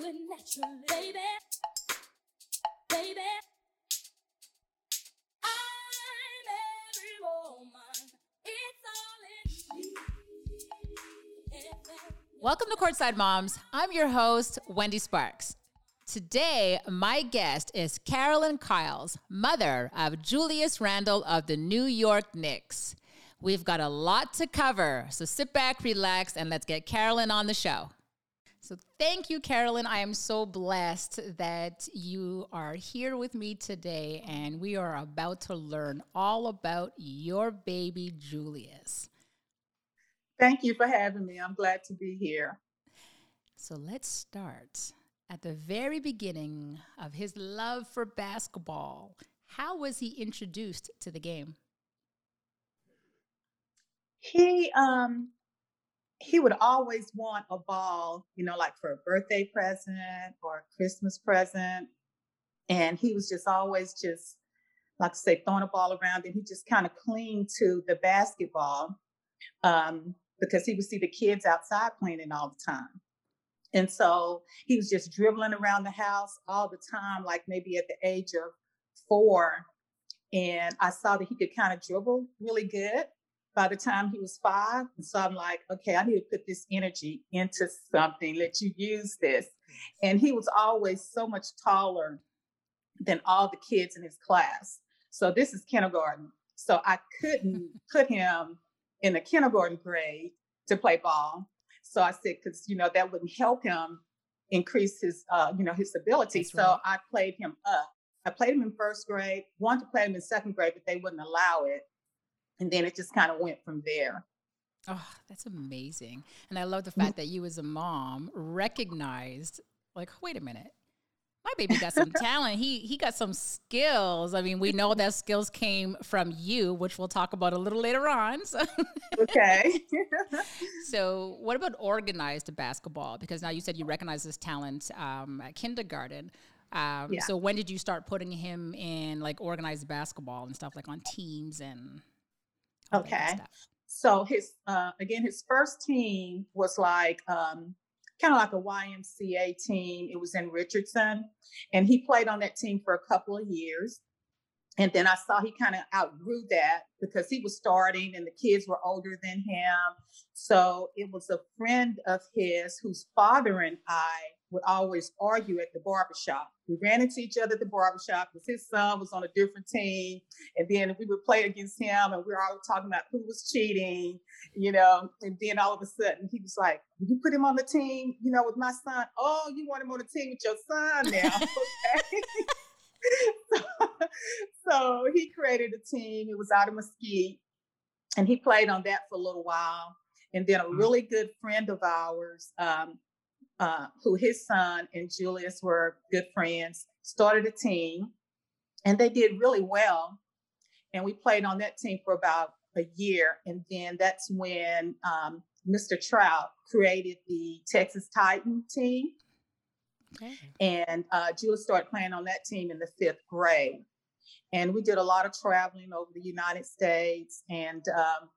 baby. Baby. I'm every woman. It's all in me. Welcome to Courtside Moms. I'm your host, Wendy Sparks. Today, my guest is Carolyn Kyles, mother of Julius Randle of the New York Knicks. We've got a lot to cover, so sit back, relax, and let's get Carolyn on the show. So, thank you, Carolyn. I am so blessed that you are here with me today, and we are about to learn all about your baby, Julius. Thank you for having me. I'm glad to be here. So, let's start at the very beginning of his love for basketball. How was he introduced to the game? He um he would always want a ball, you know, like for a birthday present or a Christmas present. And he was just always just like I say, throwing a ball around and he just kind of clinged to the basketball um, because he would see the kids outside playing it all the time. And so he was just dribbling around the house all the time, like maybe at the age of four. And I saw that he could kind of dribble really good by the time he was five. And so I'm like, okay, I need to put this energy into something, let you use this. And he was always so much taller than all the kids in his class. So this is kindergarten. So I couldn't put him in a kindergarten grade to play ball. So I said, because you know that wouldn't help him increase his, uh, you know, his ability. That's so right. I played him up. I played him in first grade. Wanted to play him in second grade, but they wouldn't allow it. And then it just kind of went from there. Oh, that's amazing. And I love the fact that you, as a mom, recognized, like, wait a minute, my baby got some talent. He he got some skills. I mean, we know that skills came from you, which we'll talk about a little later on. So. Okay. so, what about organized basketball? Because now you said you recognize this talent um, at kindergarten. Um, yeah. So, when did you start putting him in like organized basketball and stuff, like on teams and? Okay. So his uh, again, his first team was like um, kind of like a YMCA team. It was in Richardson, and he played on that team for a couple of years. And then I saw he kind of outgrew that because he was starting and the kids were older than him. So it was a friend of his whose father and I would always argue at the barbershop. We ran into each other at the barbershop because his son was on a different team. And then we would play against him and we were all talking about who was cheating, you know. And then all of a sudden he was like, You put him on the team, you know, with my son. Oh, you want him on the team with your son now. okay. so, so he created a team. It was out of Mesquite. And he played on that for a little while. And then a mm. really good friend of ours, um, uh, who his son and Julius were good friends, started a team and they did really well. And we played on that team for about a year. And then that's when um, Mr. Trout created the Texas Titan team. Okay. And uh, Julius started playing on that team in the fifth grade. And we did a lot of traveling over the United States. And um,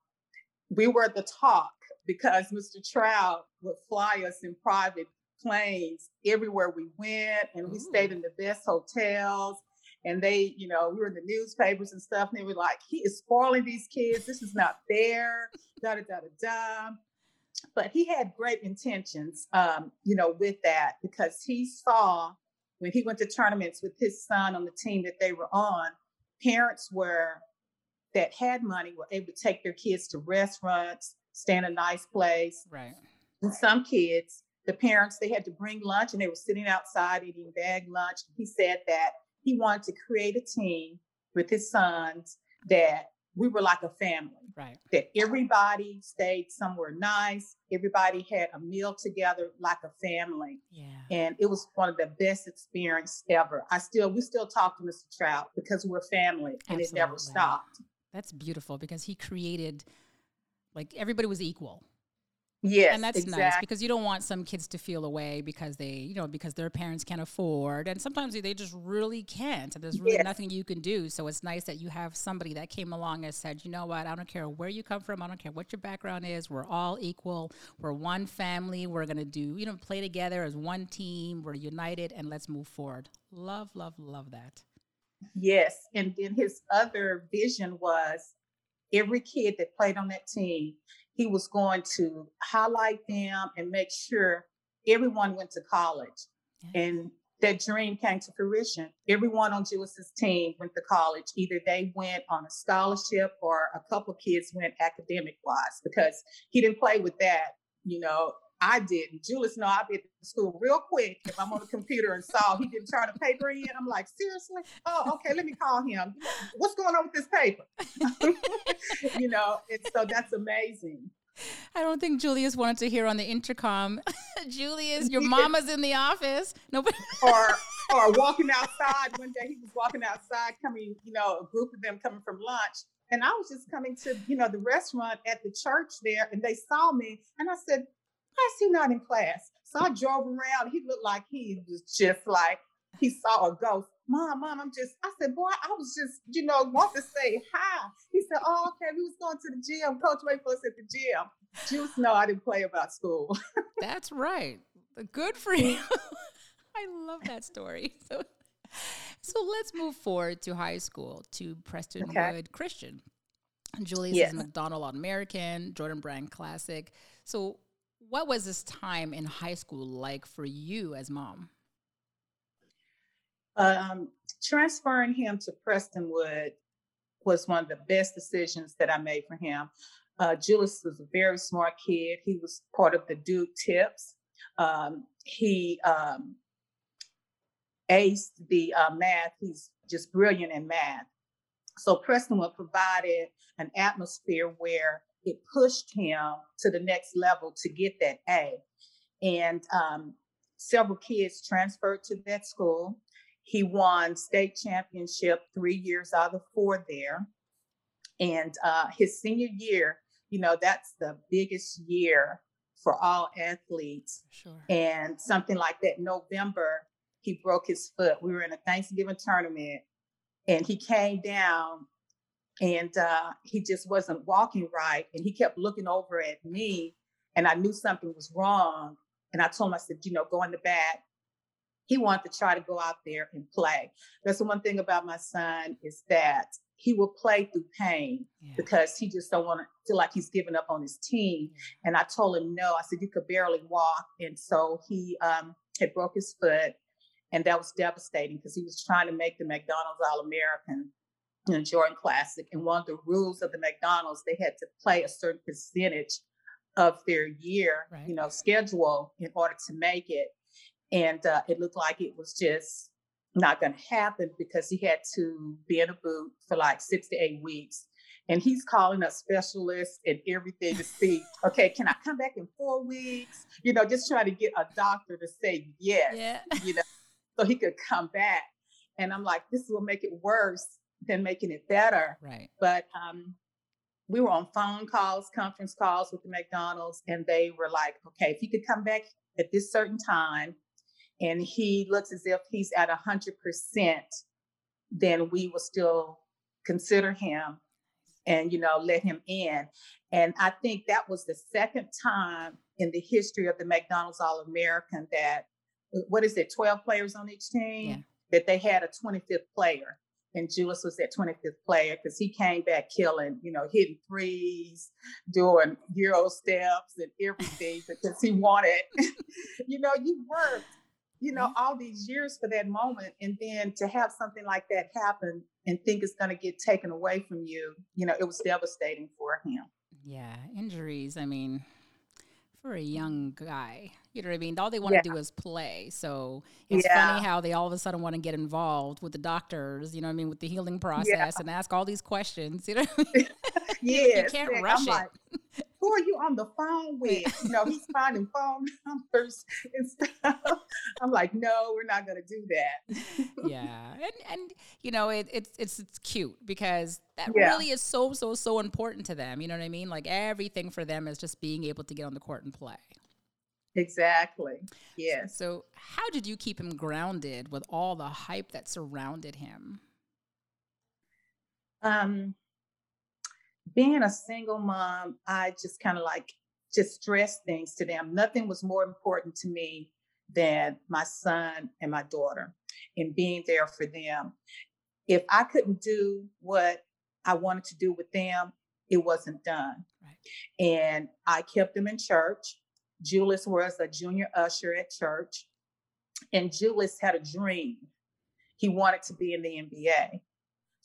we were the talk because Mr. Trout would fly us in private planes everywhere we went, and we Ooh. stayed in the best hotels. And they, you know, we were in the newspapers and stuff, and they were like, "He is spoiling these kids. This is not fair." Da da da da da. But he had great intentions, um, you know, with that because he saw when he went to tournaments with his son on the team that they were on, parents were that had money were able to take their kids to restaurants, stay in a nice place. Right. And some kids, the parents, they had to bring lunch and they were sitting outside eating bag lunch. He said that he wanted to create a team with his sons that we were like a family. Right. That everybody stayed somewhere nice. Everybody had a meal together like a family. Yeah. And it was one of the best experience ever. I still we still talk to Mr. Trout because we're family and Absolutely. it never stopped. That's beautiful because he created like everybody was equal. Yes, and that's exactly. nice because you don't want some kids to feel away because they, you know, because their parents can't afford, and sometimes they just really can't, and there's really yes. nothing you can do. So it's nice that you have somebody that came along and said, you know what, I don't care where you come from, I don't care what your background is, we're all equal, we're one family, we're gonna do, you know, play together as one team, we're united, and let's move forward. Love, love, love that. Yes, and then his other vision was every kid that played on that team he was going to highlight them and make sure everyone went to college. Yeah. And that dream came to fruition. Everyone on Julius's team went to college. Either they went on a scholarship or a couple kids went academic wise because he didn't play with that. You know, I didn't. Julius, no, I'd be at school real quick if I'm on the computer and saw he didn't turn the paper in. I'm like, seriously? Oh, okay, let me call him. What's going on with this paper? you know, and so that's amazing. I don't think Julius wanted to hear on the intercom. Julius, your mama's in the office. Nobody. or or walking outside one day. He was walking outside, coming, you know, a group of them coming from lunch, and I was just coming to, you know, the restaurant at the church there, and they saw me, and I said, "Why is he not in class?" So I drove around. He looked like he was just like he saw a ghost. Mom, mom, I'm just, I said, boy, I was just, you know, want to say hi. He said, oh, okay, we was going to the gym. Coach wait for us at the gym. Juice, no, I didn't play about school. That's right. Good for you. I love that story. So, so let's move forward to high school to Prestonwood okay. Christian. Julius yes. is McDonald All American, Jordan Brand Classic. So, what was this time in high school like for you as mom? Um, transferring him to Prestonwood was one of the best decisions that I made for him. Uh, Julius was a very smart kid. He was part of the Duke Tips. Um, he um, aced the uh, math. He's just brilliant in math. So Prestonwood provided an atmosphere where it pushed him to the next level to get that A. And um, several kids transferred to that school. He won state championship three years out of four there. And uh, his senior year, you know, that's the biggest year for all athletes. Sure. And something like that, November, he broke his foot. We were in a Thanksgiving tournament and he came down and uh, he just wasn't walking right. And he kept looking over at me and I knew something was wrong. And I told him, I said, you know, go in the back he wanted to try to go out there and play. That's the one thing about my son is that he will play through pain yeah. because he just don't want to feel like he's giving up on his team. And I told him no. I said you could barely walk, and so he um, had broke his foot, and that was devastating because he was trying to make the McDonald's All American. You know, Jordan Classic, and one of the rules of the McDonald's, they had to play a certain percentage of their year, right. you know, schedule in order to make it and uh, it looked like it was just not going to happen because he had to be in a boot for like six to eight weeks. And he's calling a specialist and everything to see, okay, can I come back in four weeks? You know, just trying to get a doctor to say yes, yeah. you know, so he could come back. And I'm like, this will make it worse than making it better. Right. But um, we were on phone calls, conference calls with the McDonald's, and they were like, okay, if he could come back at this certain time, and he looks as if he's at 100%, then we will still consider him and, you know, let him in. And I think that was the second time in the history of the McDonald's All American that, what is it, 12 players on each team? Yeah. That they had a 25th player. And Julius was that 25th player because he came back killing, you know, hitting threes, doing Euro steps and everything because he wanted, you know, you worked you know, mm-hmm. all these years for that moment. And then to have something like that happen and think it's going to get taken away from you, you know, it was devastating for him. Yeah. Injuries. I mean, for a young guy, you know what I mean? All they want to yeah. do is play. So it's yeah. funny how they all of a sudden want to get involved with the doctors, you know what I mean, with the healing process yeah. and ask all these questions, you know yes, you can't rush I'm it. Like, who are you on the phone with? You know, he's finding phone numbers and stuff. I'm like, no, we're not going to do that. yeah, and and you know, it, it's it's it's cute because that yeah. really is so so so important to them. You know what I mean? Like everything for them is just being able to get on the court and play. Exactly. Yes. So, how did you keep him grounded with all the hype that surrounded him? Um, being a single mom, I just kind of like just stressed things to them. Nothing was more important to me than my son and my daughter and being there for them. If I couldn't do what I wanted to do with them, it wasn't done. Right. And I kept them in church. Julius was a junior usher at church. And Julius had a dream. He wanted to be in the NBA.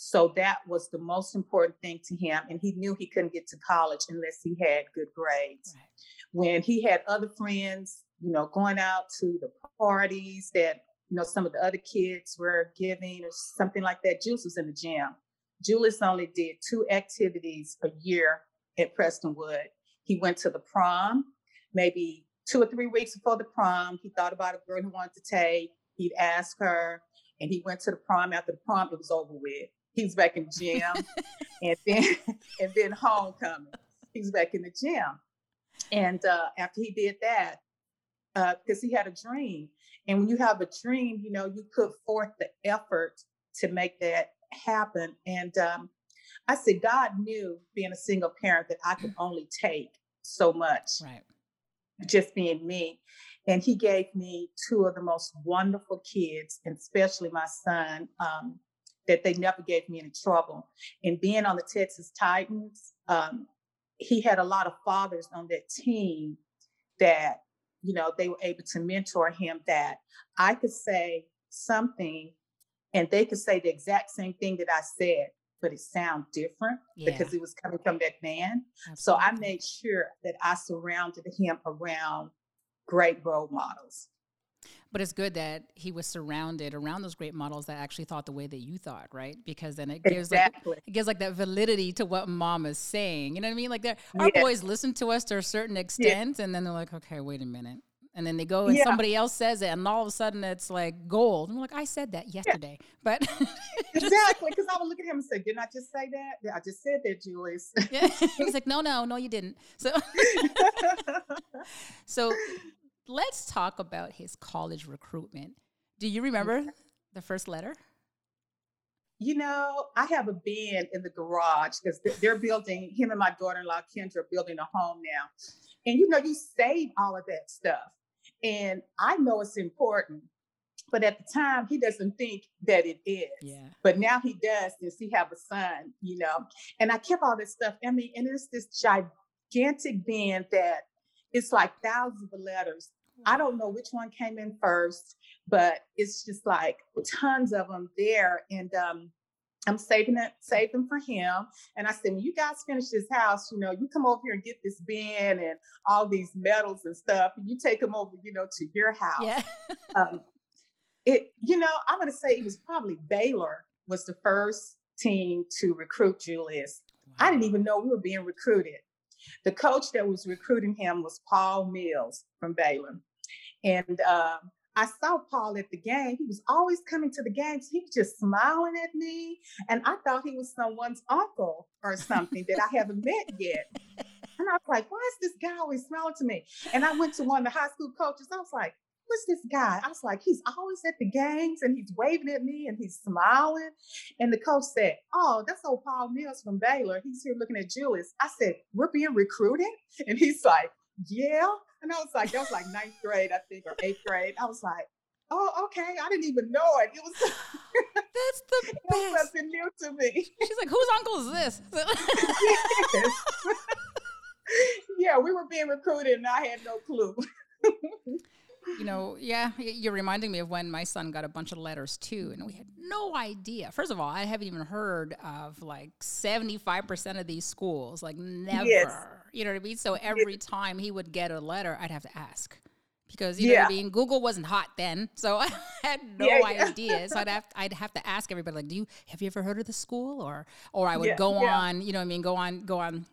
So that was the most important thing to him. And he knew he couldn't get to college unless he had good grades. Right. When he had other friends, you know, going out to the parties that, you know, some of the other kids were giving or something like that, Julius was in the gym. Julius only did two activities a year at Prestonwood. He went to the prom, maybe two or three weeks before the prom. He thought about a girl he wanted to take. He'd ask her, and he went to the prom. After the prom, it was over with. He's back in the gym, and then and then homecoming. He's back in the gym, and uh, after he did that, because uh, he had a dream, and when you have a dream, you know you put forth the effort to make that happen. And um, I said, God knew being a single parent that I could only take so much, right? Just being me. And he gave me two of the most wonderful kids, and especially my son, um, that they never gave me any trouble. And being on the Texas Titans, um, he had a lot of fathers on that team that, you know, they were able to mentor him that I could say something and they could say the exact same thing that I said, but it sound different yeah. because it was coming from that man. Absolutely. So I made sure that I surrounded him around great role models. But it's good that he was surrounded around those great models that actually thought the way that you thought, right? Because then it gives exactly. like it gives like that validity to what mom is saying. You know what I mean? Like our boys listen to us to a certain extent, yes. and then they're like, okay, wait a minute. And then they go and yeah. somebody else says it, and all of a sudden it's like gold. I'm like, I said that yesterday, yeah. but exactly because I would look at him and say, "Didn't I just say that? I just said that, Julius." yeah. He's like, "No, no, no, you didn't." So, so let's talk about his college recruitment. Do you remember mm-hmm. the first letter? You know, I have a bin in the garage because they're building, him and my daughter in law, Kendra, building a home now. And you know, you save all of that stuff. And I know it's important, but at the time he doesn't think that it is. Yeah. But now he does since he have a son, you know. And I kept all this stuff. I mean, and it's this gigantic bin that it's like thousands of letters I don't know which one came in first, but it's just like tons of them there. And um, I'm saving it, saving them for him. And I said, when you guys finish this house, you know, you come over here and get this bin and all these medals and stuff, and you take them over, you know, to your house. Yeah. um, it, you know, I'm going to say it was probably Baylor was the first team to recruit Julius. Wow. I didn't even know we were being recruited. The coach that was recruiting him was Paul Mills from Baylor. And uh, I saw Paul at the game. He was always coming to the games. He was just smiling at me. And I thought he was someone's uncle or something that I haven't met yet. And I was like, why is this guy always smiling to me? And I went to one of the high school coaches. I was like, who's this guy? I was like, he's always at the games and he's waving at me and he's smiling. And the coach said, oh, that's old Paul Mills from Baylor. He's here looking at Julius. I said, we're being recruited? And he's like, yeah. And I was like, that was like ninth grade, I think, or eighth grade. I was like, oh, okay. I didn't even know it. It was that's the it best. Was something new to me. She's like, whose uncle is this? yes. yeah, we were being recruited, and I had no clue you know, yeah, you're reminding me of when my son got a bunch of letters too, and we had no idea. First of all, I haven't even heard of like 75% of these schools, like never. Yes. You know what I mean? So every time he would get a letter, I'd have to ask, because you know yeah. I mean Google wasn't hot then, so I had no yeah, yeah. idea. So I'd have I'd have to ask everybody like, do you have you ever heard of the school or or I would go on you know what I mean go on go on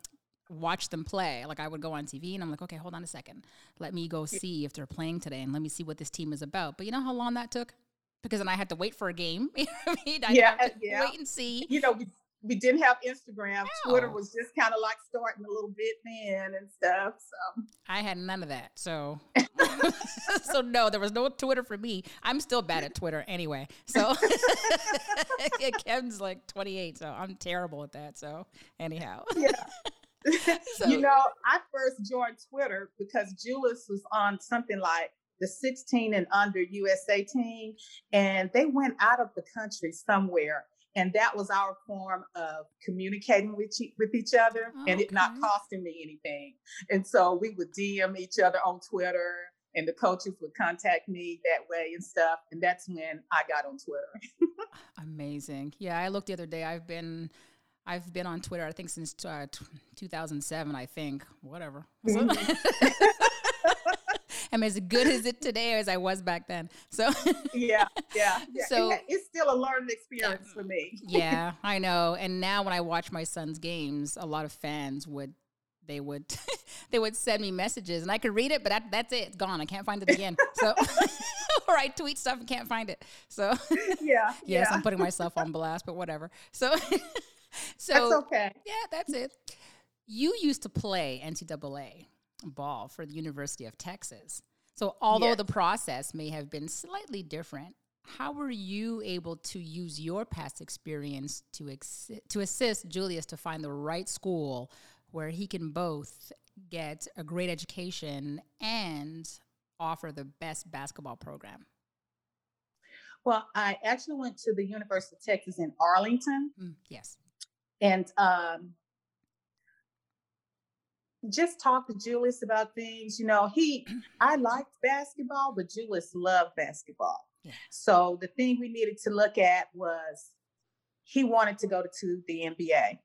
watch them play. Like I would go on TV and I'm like, okay, hold on a second, let me go see if they're playing today and let me see what this team is about. But you know how long that took? Because then I had to wait for a game. I mean, I'd yeah, yeah. wait and see. You know, we, we didn't have Instagram. No. Twitter was just kind of like starting a little bit then and stuff. So I had none of that. So so no, there was no Twitter for me. I'm still bad at Twitter anyway. So Ken's like 28, so I'm terrible at that. So anyhow. Yeah. so, you know, I first joined Twitter because Julius was on something like the 16 and under USA team, and they went out of the country somewhere and that was our form of communicating with with each other oh, and it not costing me anything. And so we would dm each other on twitter and the coaches would contact me that way and stuff and that's when i got on twitter. Amazing. Yeah i looked the other day. I've been I've been on Twitter, I think, since uh, 2007, I think. Whatever. Mm-hmm. I'm as good as it today as I was back then. So yeah, yeah. yeah. So it's still a learning experience for me. yeah, I know. And now when I watch my son's games, a lot of fans would they would they would send me messages and I could read it, but that, that's it. It's gone. I can't find it again. So or I tweet stuff and can't find it. So yeah. yes, yeah. I'm putting myself on blast, but whatever. So so that's okay. Yeah, that's it. You used to play NCAA ball for the University of Texas. So, although yes. the process may have been slightly different, how were you able to use your past experience to ex- to assist Julius to find the right school where he can both get a great education and offer the best basketball program? Well, I actually went to the University of Texas in Arlington. Mm, yes. And um, just talk to Julius about things. You know, he, I liked basketball, but Julius loved basketball. Yeah. So the thing we needed to look at was he wanted to go to the NBA.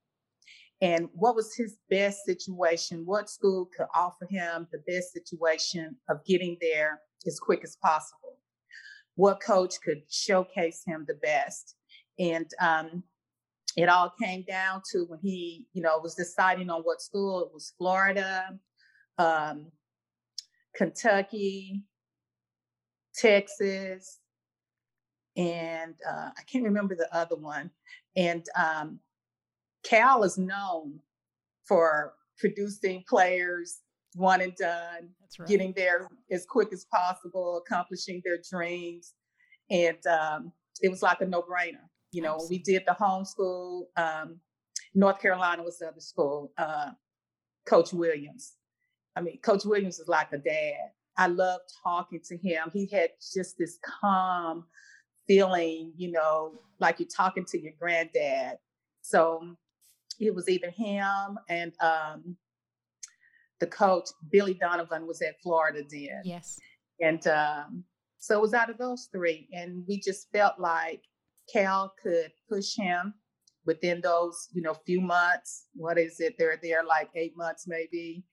And what was his best situation? What school could offer him the best situation of getting there as quick as possible? What coach could showcase him the best? And um, it all came down to when he, you know, was deciding on what school. It was Florida, um, Kentucky, Texas, and uh, I can't remember the other one. And um, Cal is known for producing players one and done, right. getting there as quick as possible, accomplishing their dreams. And um, it was like a no brainer. You know, we did the homeschool. Um, North Carolina was the other school. Uh, Coach Williams. I mean, Coach Williams is like a dad. I love talking to him. He had just this calm feeling, you know, like you're talking to your granddad. So it was either him and um, the coach, Billy Donovan, was at Florida then. Yes. And um, so it was out of those three. And we just felt like Cal could push him within those, you know, few months. What is it? They're there like eight months maybe,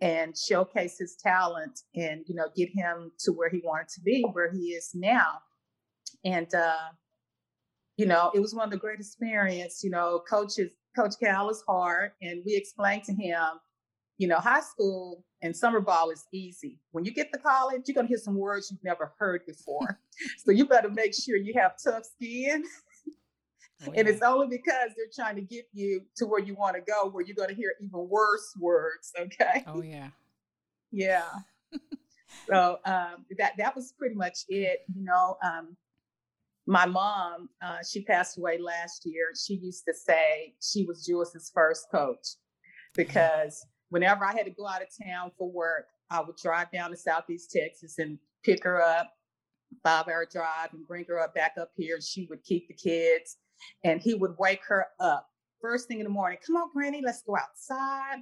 and showcase his talent and you know get him to where he wanted to be, where he is now. And uh, you know, it was one of the great experience. You know, coaches, Coach Cal is hard, and we explained to him, you know, high school and summer ball is easy. When you get to college, you're gonna hear some words you've never heard before. so you better make sure you have tough skin. Oh, yeah. And it's only because they're trying to get you to where you want to go, where you're going to hear even worse words. Okay. Oh yeah. Yeah. so um, that that was pretty much it. You know, um, my mom, uh, she passed away last year. She used to say she was Julius's first coach because whenever I had to go out of town for work, I would drive down to Southeast Texas and pick her up, five hour drive, and bring her up back up here. She would keep the kids, and he would wake her up first thing in the morning. Come on, Granny, let's go outside.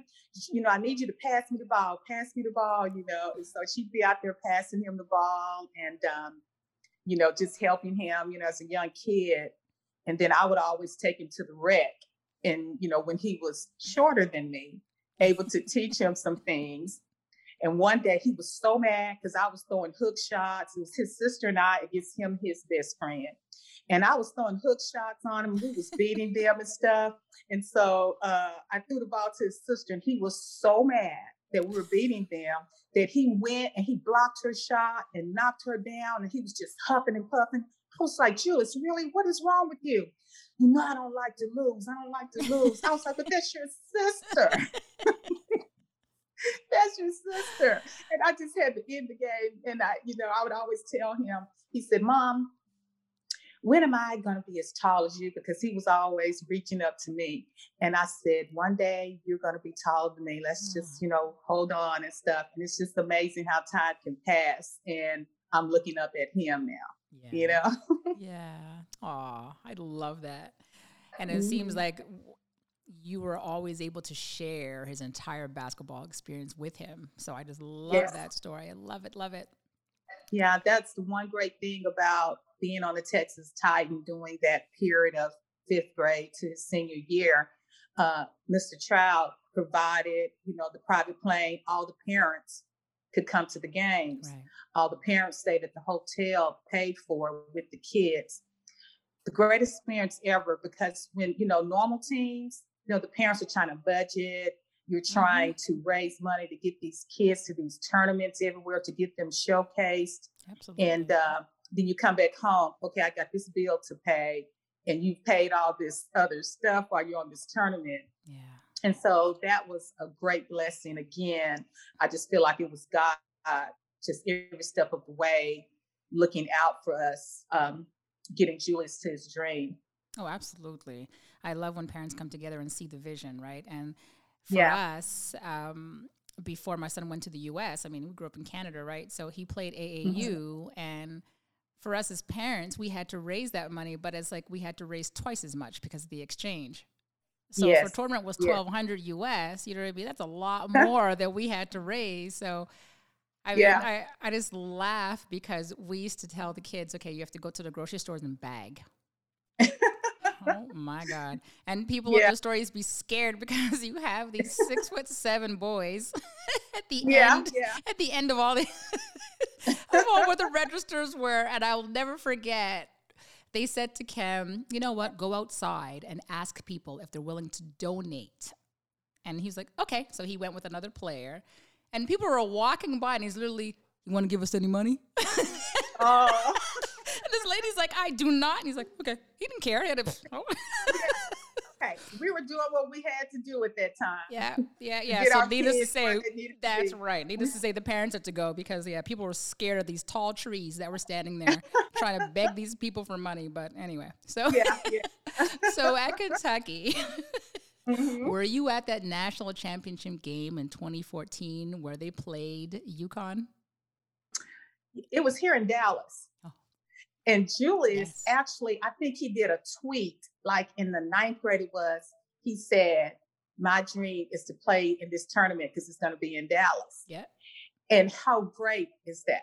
You know, I need you to pass me the ball. Pass me the ball. You know, and so she'd be out there passing him the ball and, um, you know, just helping him. You know, as a young kid, and then I would always take him to the rec. And you know, when he was shorter than me, able to teach him some things. And one day he was so mad because I was throwing hook shots. It was his sister and I against him, his best friend. And I was throwing hook shots on him. We was beating them and stuff. And so uh, I threw the ball to his sister, and he was so mad that we were beating them that he went and he blocked her shot and knocked her down. And he was just huffing and puffing. I was like, Julius, really? What is wrong with you? You know, I don't like to lose. I don't like to lose. I was like, but that's your sister. that's your sister. And I just had to end the game. And I, you know, I would always tell him, he said, Mom, when am I going to be as tall as you? Because he was always reaching up to me. And I said, one day you're going to be taller than me. Let's mm. just, you know, hold on and stuff. And it's just amazing how time can pass. And I'm looking up at him now, yeah. you know? yeah. Aw, I love that. And it mm-hmm. seems like you were always able to share his entire basketball experience with him. So I just love yes. that story. I love it, love it. Yeah, that's the one great thing about being on the Texas Titan during that period of fifth grade to his senior year. Uh, Mr. Trout provided, you know, the private plane. All the parents could come to the games. Right. All the parents stayed at the hotel, paid for with the kids. The greatest experience ever because when you know normal teams, you know, the parents are trying to budget. You're mm-hmm. trying mm-hmm. to raise money to get these kids to these tournaments everywhere to get them showcased. Absolutely. And uh, then you come back home. Okay, I got this bill to pay, and you've paid all this other stuff while you're on this tournament. Yeah. And so that was a great blessing. Again, I just feel like it was God just every step of the way looking out for us, um, getting Julius to his dream. Oh, absolutely. I love when parents come together and see the vision, right? And for yeah. us, um, before my son went to the US, I mean, we grew up in Canada, right? So he played AAU mm-hmm. and for us as parents, we had to raise that money, but it's like we had to raise twice as much because of the exchange. So yes. if a tournament was twelve hundred US, you know what I mean? That's a lot more that we had to raise. So I mean, yeah. I, I just laugh because we used to tell the kids, okay, you have to go to the grocery stores and bag. oh my god! And people yeah. in the stories be scared because you have these six foot seven boys at the yeah, end. Yeah. At the end of all the of all where the registers were, and I will never forget. They said to Kim, "You know what? Go outside and ask people if they're willing to donate." And he's like, "Okay." So he went with another player, and people were walking by, and he's literally, "You want to give us any money?" Oh. And this lady's like, I do not. And he's like, okay. He didn't care. He had a, oh. Okay. We were doing what we had to do at that time. Yeah. Yeah. Yeah. so needless to say, that's right. Needless to say, the parents had to go because, yeah, people were scared of these tall trees that were standing there trying to beg these people for money. But anyway, so, yeah, yeah. so at Kentucky, mm-hmm. were you at that national championship game in 2014 where they played UConn? It was here in Dallas. And Julius yes. actually, I think he did a tweet like in the ninth grade it was. He said, My dream is to play in this tournament because it's going to be in Dallas. Yeah. And how great is that?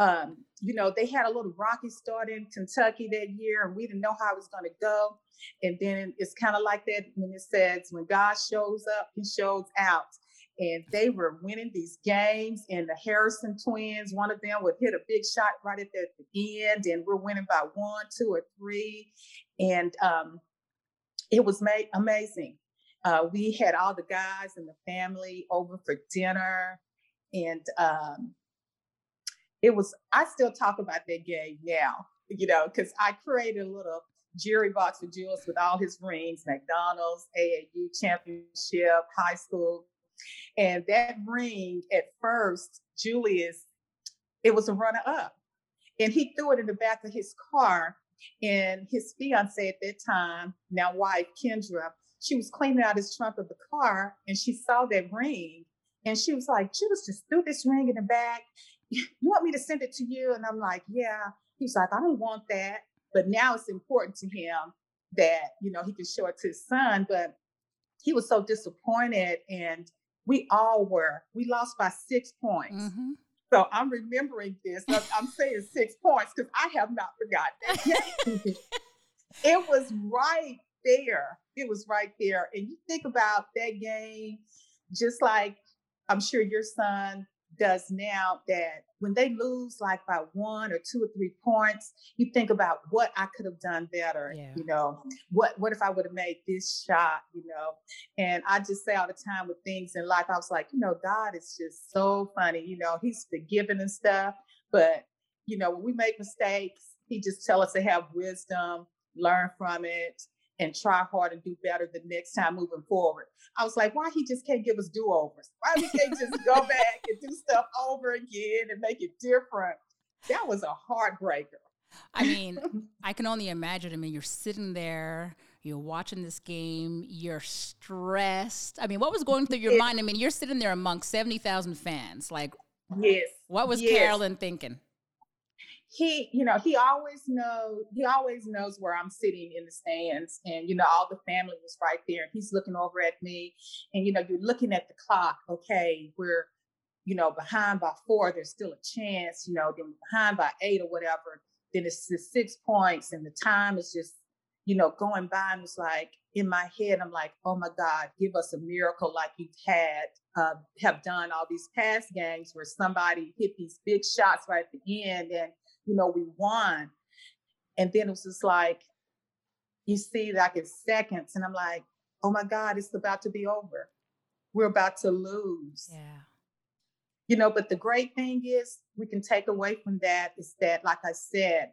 Um, you know, they had a little rocky start in Kentucky that year, and we didn't know how it was going to go. And then it's kind of like that when it says, when God shows up, he shows out and they were winning these games. And the Harrison twins, one of them would hit a big shot right at the end, and we're winning by one, two, or three. And um, it was made amazing. Uh, we had all the guys and the family over for dinner, and um, it was. I still talk about that game now, you know, because I created a little jewelry box for Jules with all his rings, McDonald's, AAU championship, high school and that ring at first, Julius, it was a runner up. And he threw it in the back of his car. And his fiance at that time, now wife Kendra, she was cleaning out his trunk of the car and she saw that ring. And she was like, Julius just threw this ring in the back. You want me to send it to you? And I'm like, yeah. He's like, I don't want that. But now it's important to him that, you know, he can show it to his son. But he was so disappointed. And we all were. We lost by six points. Mm-hmm. So I'm remembering this. I'm saying six points because I have not forgotten that. it was right there. It was right there. And you think about that game, just like I'm sure your son does now that when they lose like by one or two or three points, you think about what I could have done better. Yeah. You know, what what if I would have made this shot, you know? And I just say all the time with things in life, I was like, you know, God is just so funny. You know, He's forgiving and stuff. But, you know, when we make mistakes, He just tell us to have wisdom, learn from it, and try hard and do better the next time moving forward. I was like, why he just can't give us do overs? Why we can't just go back and do stuff over again and make it different? That was a heartbreaker. I mean, I can only imagine. I mean, you're sitting there, you're watching this game, you're stressed. I mean, what was going through your yes. mind? I mean, you're sitting there amongst 70,000 fans. Like, yes. What was yes. Carolyn thinking? He, you know, he always knows he always knows where I'm sitting in the stands, and you know, all the family was right there. And he's looking over at me, and you know, you're looking at the clock. Okay, we're, you know, behind by four. There's still a chance. You know, then behind by eight or whatever. Then it's just six points, and the time is just, you know, going by. And it's like in my head, I'm like, oh my God, give us a miracle like you've had uh, have done all these past games where somebody hit these big shots right at the end and you know, we won. And then it was just like, you see, like in seconds, and I'm like, oh my God, it's about to be over. We're about to lose. Yeah. You know, but the great thing is we can take away from that is that, like I said,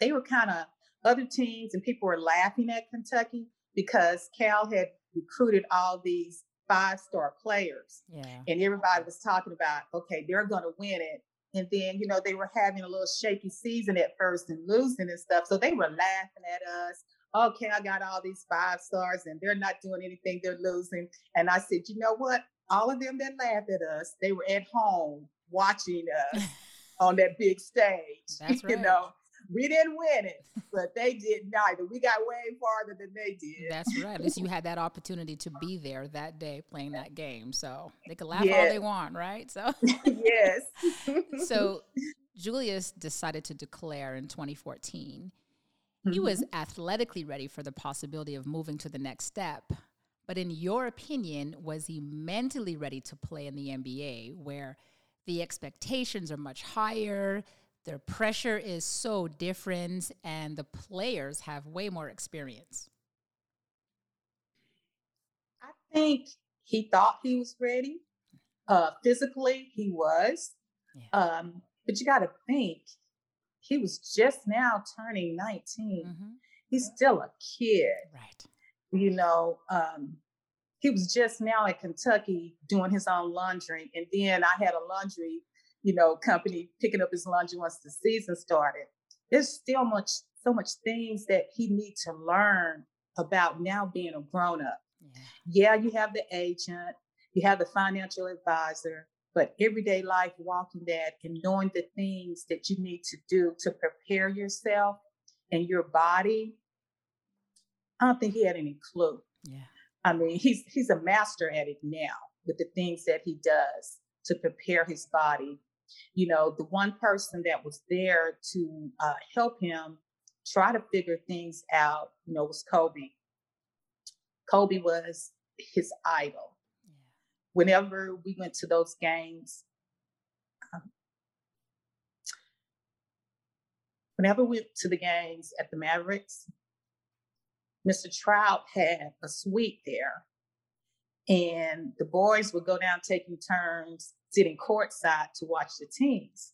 they were kind of other teams and people were laughing at Kentucky because Cal had recruited all these five star players. Yeah. And everybody was talking about, okay, they're going to win it. And then, you know, they were having a little shaky season at first and losing and stuff. So they were laughing at us. Okay, I got all these five stars and they're not doing anything, they're losing. And I said, you know what? All of them that laughed at us, they were at home watching us on that big stage. That's right. you know, we didn't win it, but they did neither. We got way farther than they did. That's right. At least you had that opportunity to be there that day playing that game. So they can laugh yes. all they want, right? So yes. so Julius decided to declare in 2014. Mm-hmm. He was athletically ready for the possibility of moving to the next step. But in your opinion, was he mentally ready to play in the NBA where the expectations are much higher? Their pressure is so different, and the players have way more experience. I think he thought he was ready. Uh, physically, he was. Yeah. Um, but you got to think, he was just now turning 19. Mm-hmm. He's still a kid. Right. You know, um, he was just now at Kentucky doing his own laundry. And then I had a laundry you know, company picking up his laundry once the season started. There's still much, so much things that he needs to learn about now being a grown up. Yeah. yeah, you have the agent, you have the financial advisor, but everyday life, walking that and knowing the things that you need to do to prepare yourself and your body, I don't think he had any clue. Yeah. I mean, he's he's a master at it now with the things that he does to prepare his body you know, the one person that was there to uh, help him try to figure things out, you know, was Kobe. Kobe was his idol. Yeah. Whenever we went to those games, um, whenever we went to the games at the Mavericks, Mr. Trout had a suite there. And the boys would go down taking turns sitting courtside to watch the teams.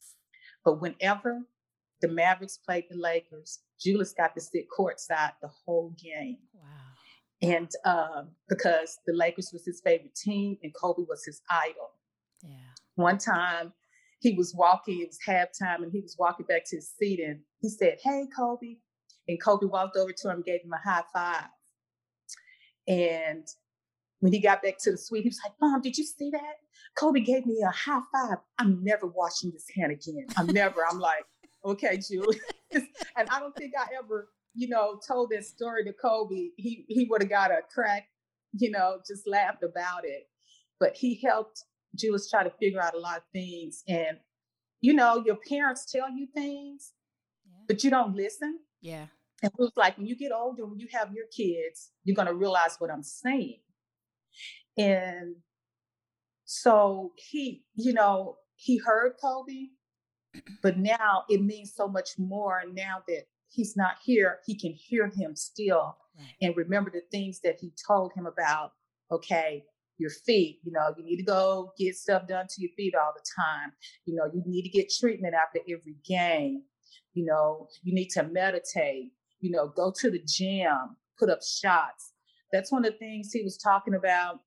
But whenever the Mavericks played the Lakers, Julius got to sit courtside the whole game. Wow. And uh, because the Lakers was his favorite team and Kobe was his idol. Yeah. One time he was walking, it was halftime, and he was walking back to his seat and he said, Hey, Kobe. And Kobe walked over to him, gave him a high five. And when he got back to the suite, he was like, Mom, did you see that? Kobe gave me a high five. I'm never washing this hand again. I'm never. I'm like, okay, Julie. and I don't think I ever, you know, told that story to Kobe. He he would have got a crack, you know, just laughed about it. But he helped Julius try to figure out a lot of things. And, you know, your parents tell you things, yeah. but you don't listen. Yeah. And it was like when you get older, when you have your kids, you're gonna realize what I'm saying. And So he, you know, he heard Kobe, but now it means so much more. Now that he's not here, he can hear him still right. and remember the things that he told him about. Okay, your feet, you know, you need to go get stuff done to your feet all the time. You know, you need to get treatment after every game. You know, you need to meditate, you know, go to the gym, put up shots. That's one of the things he was talking about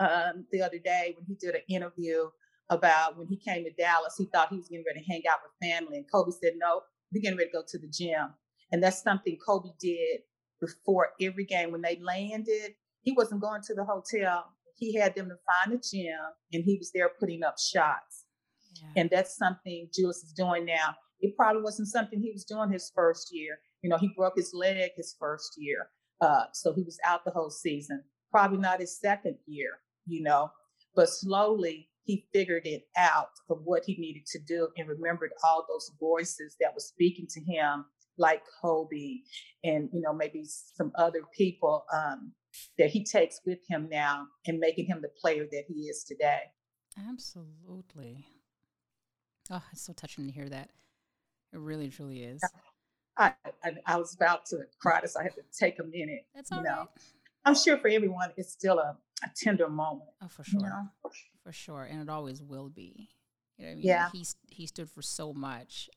um, the other day when he did an interview about when he came to Dallas. He thought he was getting ready to hang out with family. And Kobe said, no, we're getting ready to go to the gym. And that's something Kobe did before every game. When they landed, he wasn't going to the hotel. He had them to find a gym and he was there putting up shots. Yeah. And that's something Julius is doing now. It probably wasn't something he was doing his first year. You know, he broke his leg his first year. Uh, so he was out the whole season. Probably not his second year, you know, but slowly he figured it out of what he needed to do and remembered all those voices that were speaking to him, like Kobe and, you know, maybe some other people um, that he takes with him now and making him the player that he is today. Absolutely. Oh, it's so touching to hear that. It really, truly is. I, I, I was about to cry, so I had to take a minute. That's all you know. right. I'm sure for everyone, it's still a, a tender moment. Oh, for sure. You know? For sure. And it always will be. You know I mean? Yeah. He, he stood for so much,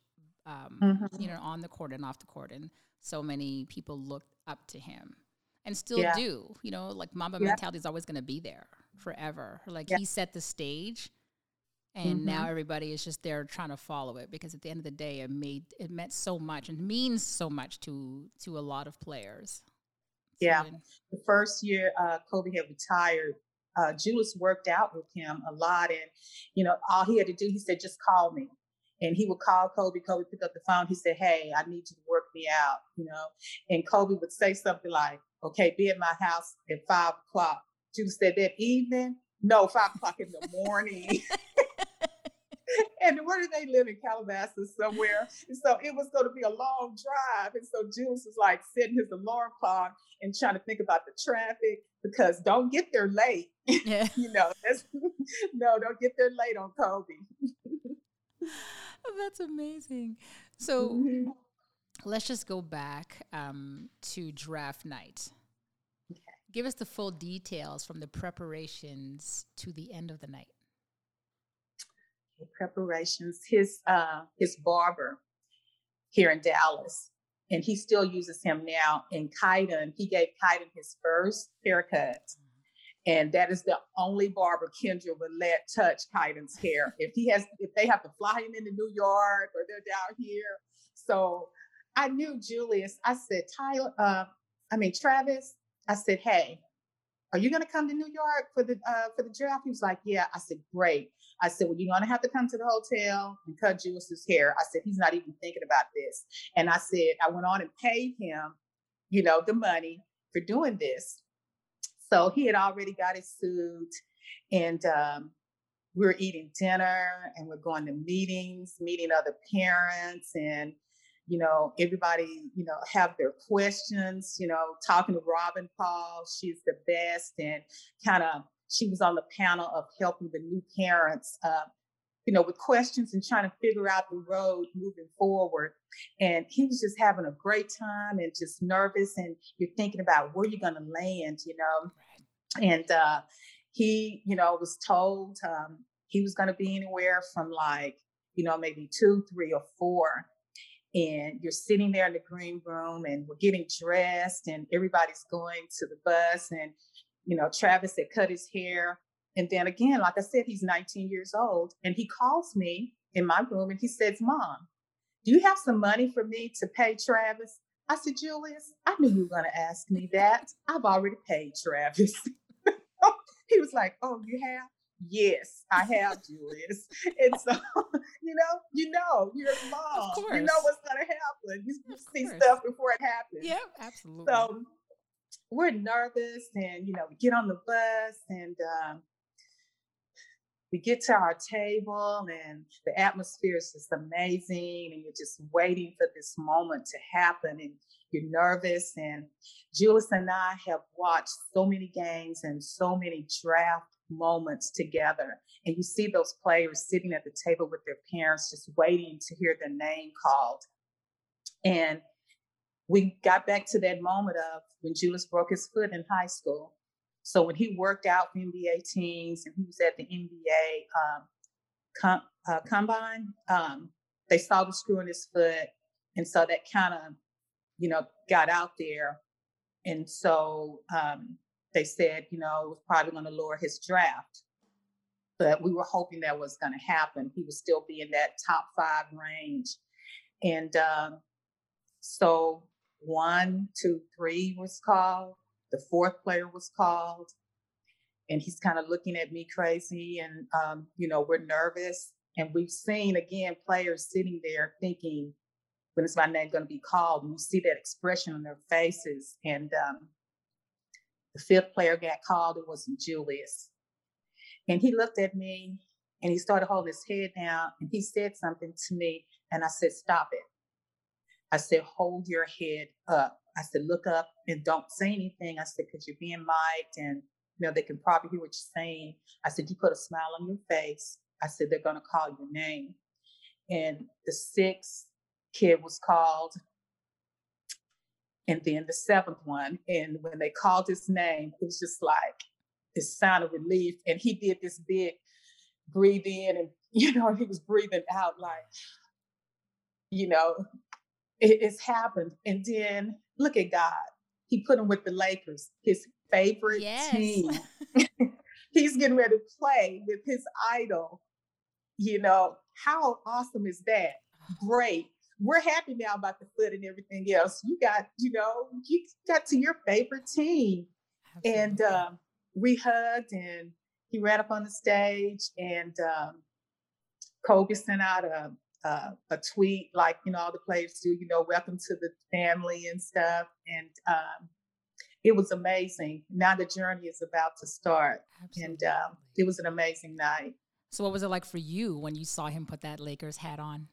um, mm-hmm. you know, on the court and off the court. And so many people looked up to him and still yeah. do. You know, like Mamba yeah. mentality is always going to be there forever. Like yeah. he set the stage and mm-hmm. now everybody is just there trying to follow it because at the end of the day it made it meant so much and means so much to to a lot of players yeah. so, the first year uh, kobe had retired uh, julius worked out with him a lot and you know all he had to do he said just call me. And he would call kobe kobe pick up the phone he said hey i need you to work me out you know? And kobe would say something like okay be at my house at five o'clock. Julius said that evening? No five o'clock in the morning and where did they live in Calabasas somewhere? And so it was going to be a long drive. And so Jules was like setting his alarm clock and trying to think about the traffic because don't get there late. Yeah. you know, no, don't get there late on Kobe. that's amazing. So mm-hmm. let's just go back um, to draft night. Okay. Give us the full details from the preparations to the end of the night preparations. His uh, his barber here in Dallas, and he still uses him now. In Kaiden, he gave Kaiden his first haircut, and that is the only barber Kendra would let touch Kaiden's hair. If he has, if they have to fly him into New York or they're down here, so I knew Julius. I said, Tyler, uh, I mean Travis. I said, hey, are you going to come to New York for the uh, for the draft? He was like, yeah. I said, great. I said, well, you're going to have to come to the hotel and cut Julius's hair. I said, he's not even thinking about this. And I said, I went on and paid him, you know, the money for doing this. So he had already got his suit and um, we we're eating dinner and we're going to meetings, meeting other parents and you know, everybody, you know, have their questions, you know, talking to Robin Paul, she's the best and kind of she was on the panel of helping the new parents uh, you know, with questions and trying to figure out the road moving forward. And he was just having a great time and just nervous. And you're thinking about where you're going to land, you know. Right. And uh, he, you know, was told um, he was going to be anywhere from like, you know, maybe two, three, or four and you're sitting there in the green room and we're getting dressed and everybody's going to the bus and you know travis had cut his hair and then again like i said he's 19 years old and he calls me in my room and he says mom do you have some money for me to pay travis i said julius i knew you were going to ask me that i've already paid travis he was like oh you have yes, I have Julius. and so, you know, you know, you're a mom. You know what's gonna happen. You see stuff before it happens. Yeah, absolutely. So we're nervous and you know, we get on the bus and um, we get to our table and the atmosphere is just amazing and you're just waiting for this moment to happen and you're nervous and julius and i have watched so many games and so many draft moments together and you see those players sitting at the table with their parents just waiting to hear their name called. And we got back to that moment of when julius broke his foot in high school so when he worked out for NBA teams and he was at the NBA um, com- uh, combine, um, they saw the screw in his foot, and so that kind of, you know, got out there, and so um, they said, you know, it was probably going to lower his draft. But we were hoping that was going to happen. He would still be in that top five range, and um, so one, two, three was called the fourth player was called, and he's kind of looking at me crazy, and um, you know we're nervous. And we've seen again players sitting there thinking, when is my name going to be called? And you see that expression on their faces. And um, the fifth player got called. It was Julius, and he looked at me and he started holding his head down and he said something to me and i said stop it i said hold your head up I said, look up and don't say anything. I said, because you're being mic'd and you know they can probably hear what you're saying. I said, you put a smile on your face. I said, they're gonna call your name. And the sixth kid was called. And then the seventh one. And when they called his name, it was just like this sign of relief. And he did this big breathe in and you know, he was breathing out like, you know, it, it's happened. And then look at God. He put him with the Lakers, his favorite yes. team. He's getting ready to play with his idol. You know, how awesome is that? Great. We're happy now about the foot and everything else. You got, you know, you got to your favorite team. Absolutely. And um, we hugged and he ran up on the stage and um, Kobe sent out a uh, a tweet like you know all the players do you know welcome to the family and stuff and um, it was amazing now the journey is about to start Absolutely. and um, it was an amazing night so what was it like for you when you saw him put that lakers hat on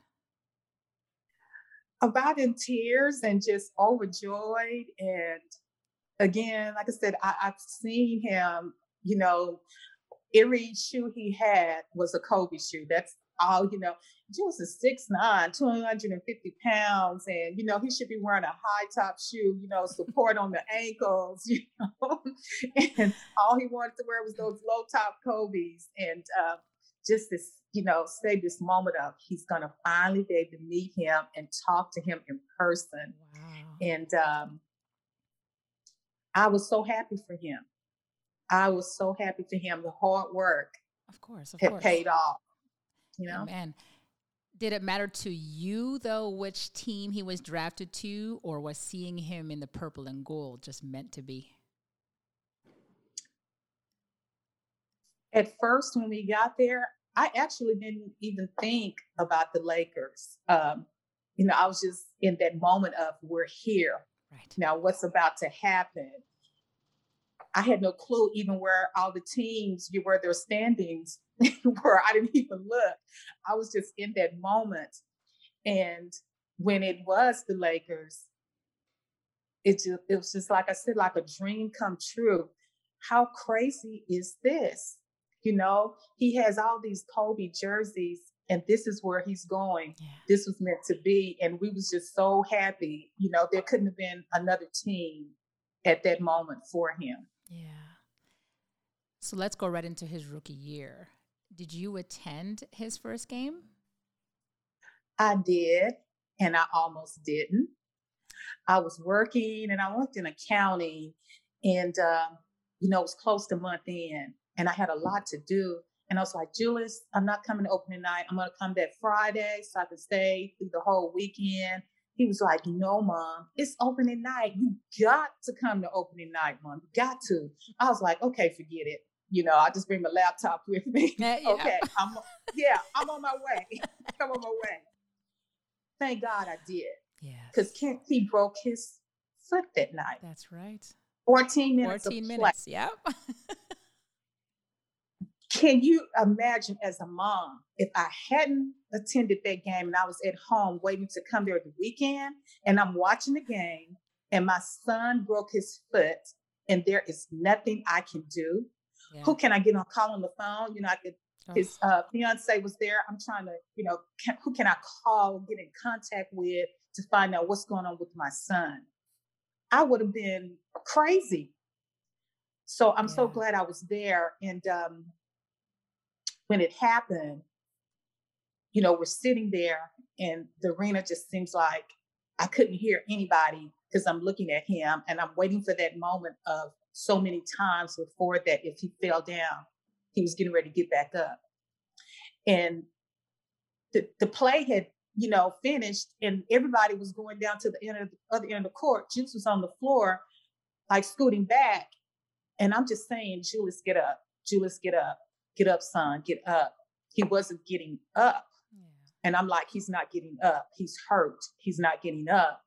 about in tears and just overjoyed and again like i said I, i've seen him you know every shoe he had was a Kobe shoe. That's all, you know, Jules is 6'9, 250 pounds, and you know, he should be wearing a high top shoe, you know, support on the ankles, you know. and all he wanted to wear was those low top Kobe's. And uh, just this, you know, save this moment of he's gonna finally be able to meet him and talk to him in person. Wow. And um, I was so happy for him. I was so happy for him. The hard work, of course, of had course. paid off you know? Man. Did it matter to you though which team he was drafted to, or was seeing him in the purple and gold just meant to be? At first, when we got there, I actually didn't even think about the Lakers. Um, you know, I was just in that moment of we're here. Right. Now, what's about to happen? I had no clue even where all the teams, you were their standings where I didn't even look. I was just in that moment. And when it was the Lakers, it just it was just like I said, like a dream come true. How crazy is this? You know, he has all these Kobe jerseys, and this is where he's going. Yeah. This was meant to be, and we was just so happy. You know, there couldn't have been another team at that moment for him. Yeah. So let's go right into his rookie year. Did you attend his first game? I did, and I almost didn't. I was working and I worked in accounting, and um, you know, it was close to month end, and I had a lot to do. And I was like, Julius, I'm not coming to opening night. I'm going to come that Friday so I can stay through the whole weekend. He was like, No, mom, it's opening night. You got to come to opening night, mom. You got to. I was like, Okay, forget it you know, I just bring my laptop with me. Yeah. okay, I'm yeah, I'm on my way. I'm on my way. Thank God I did. Yeah. Because Kent he broke his foot that night. That's right. 14 minutes. 14 minutes. Yep. can you imagine as a mom if I hadn't attended that game and I was at home waiting to come there the weekend and I'm watching the game and my son broke his foot and there is nothing I can do? Yeah. Who can I get on call on the phone? You know, I could his uh, fiance was there. I'm trying to, you know, can, who can I call, get in contact with to find out what's going on with my son? I would have been crazy. So I'm yeah. so glad I was there. And um, when it happened, you know, we're sitting there and the arena just seems like I couldn't hear anybody because I'm looking at him and I'm waiting for that moment of so many times before that if he fell down, he was getting ready to get back up. And the, the play had, you know, finished and everybody was going down to the end of the other end of the court. Juice was on the floor, like scooting back. And I'm just saying, Julius, get up. Julius, get up. Get up, son. Get up. He wasn't getting up. And I'm like, he's not getting up. He's hurt. He's not getting up.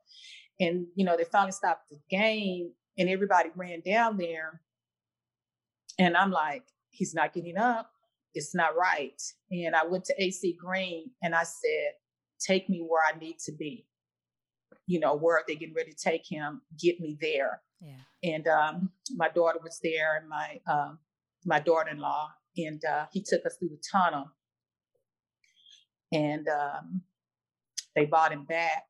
And, you know, they finally stopped the game and everybody ran down there. And I'm like, he's not getting up. It's not right. And I went to AC Green and I said, take me where I need to be. You know, where are they getting ready to take him? Get me there. Yeah. And um, my daughter was there and my um, my daughter-in-law, and uh, he took us through the tunnel. And um, they brought him back.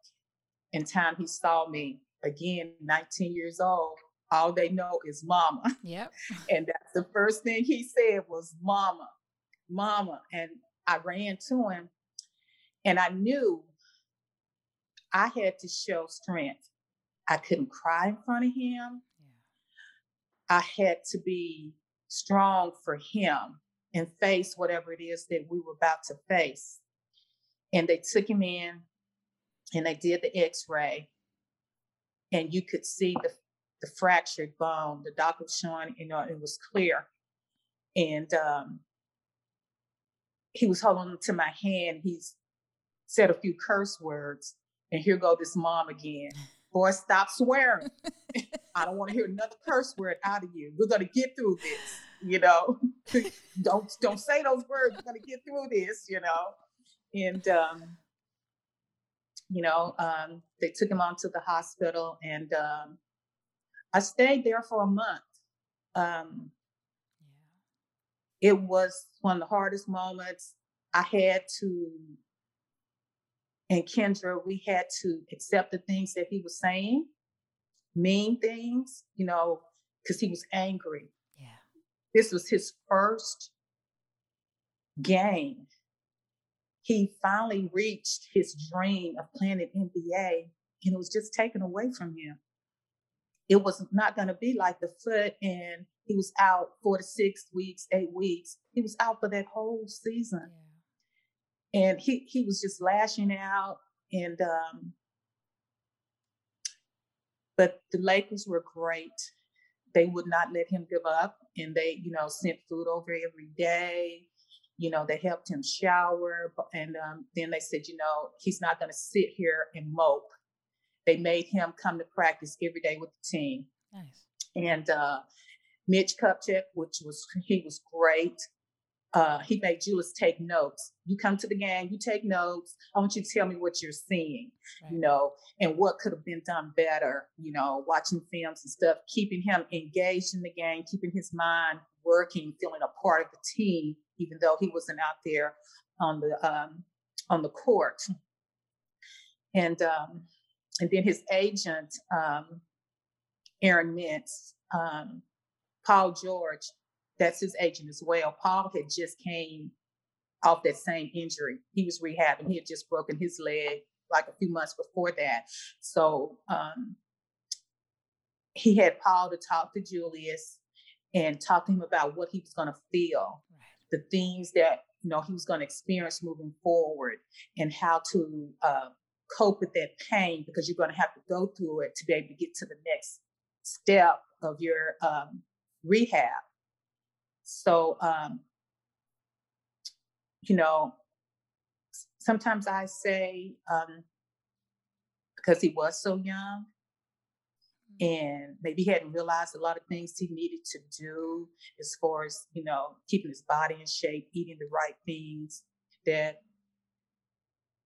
In time, he saw me again, 19 years old. All they know is mama. Yep. and that's the first thing he said was mama, mama. And I ran to him and I knew I had to show strength. I couldn't cry in front of him. Yeah. I had to be strong for him and face whatever it is that we were about to face. And they took him in and they did the x ray, and you could see the, the fractured bone. The doctor was showing, you know, it was clear. And um, he was holding to my hand. He's said a few curse words. And here go this mom again. Boy, stop swearing. I don't want to hear another curse word out of you. We're gonna get through this, you know. don't don't say those words. We're gonna get through this, you know. And um, you know, um, they took him on to the hospital, and um, I stayed there for a month. Um, yeah. It was one of the hardest moments. I had to and Kendra, we had to accept the things that he was saying, mean things, you know, because he was angry. Yeah. This was his first game. He finally reached his dream of playing in NBA, and it was just taken away from him. It was not going to be like the foot, and he was out four to six weeks, eight weeks. He was out for that whole season. Yeah and he he was just lashing out and um but the lakers were great they would not let him give up and they you know sent food over every day you know they helped him shower and um, then they said you know he's not going to sit here and mope they made him come to practice every day with the team nice and uh mitch kupchak which was he was great uh, he made Julius take notes. You come to the game, you take notes. I want you to tell me what you're seeing, right. you know, and what could have been done better, you know, watching films and stuff, keeping him engaged in the game, keeping his mind working, feeling a part of the team, even though he wasn't out there on the um, on the court. And um, and then his agent, um, Aaron Mintz, um, Paul George, that's his agent as well. Paul had just came off that same injury. He was rehabbing. He had just broken his leg like a few months before that. So um, he had Paul to talk to Julius and talk to him about what he was going to feel. The things that you know he was going to experience moving forward, and how to uh, cope with that pain because you're going to have to go through it to be able to get to the next step of your um, rehab. So, um, you know, sometimes I say, um, because he was so young, and maybe he hadn't realized a lot of things he needed to do as far as you know keeping his body in shape eating the right things that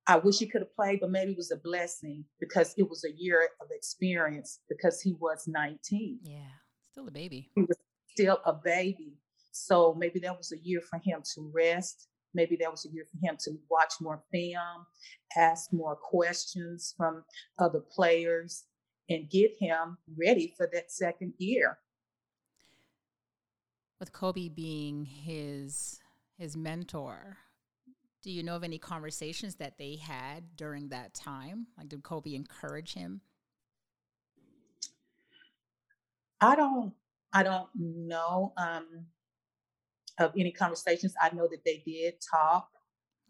i wish he could have played but maybe it was a blessing because it was a year of experience because he was 19 yeah still a baby. He was still a baby. So maybe that was a year for him to rest. Maybe that was a year for him to watch more film ask more questions from other players and get him ready for that second year. With Kobe being his his mentor, do you know of any conversations that they had during that time? Like did Kobe encourage him? I don't I don't know um, of any conversations. I know that they did talk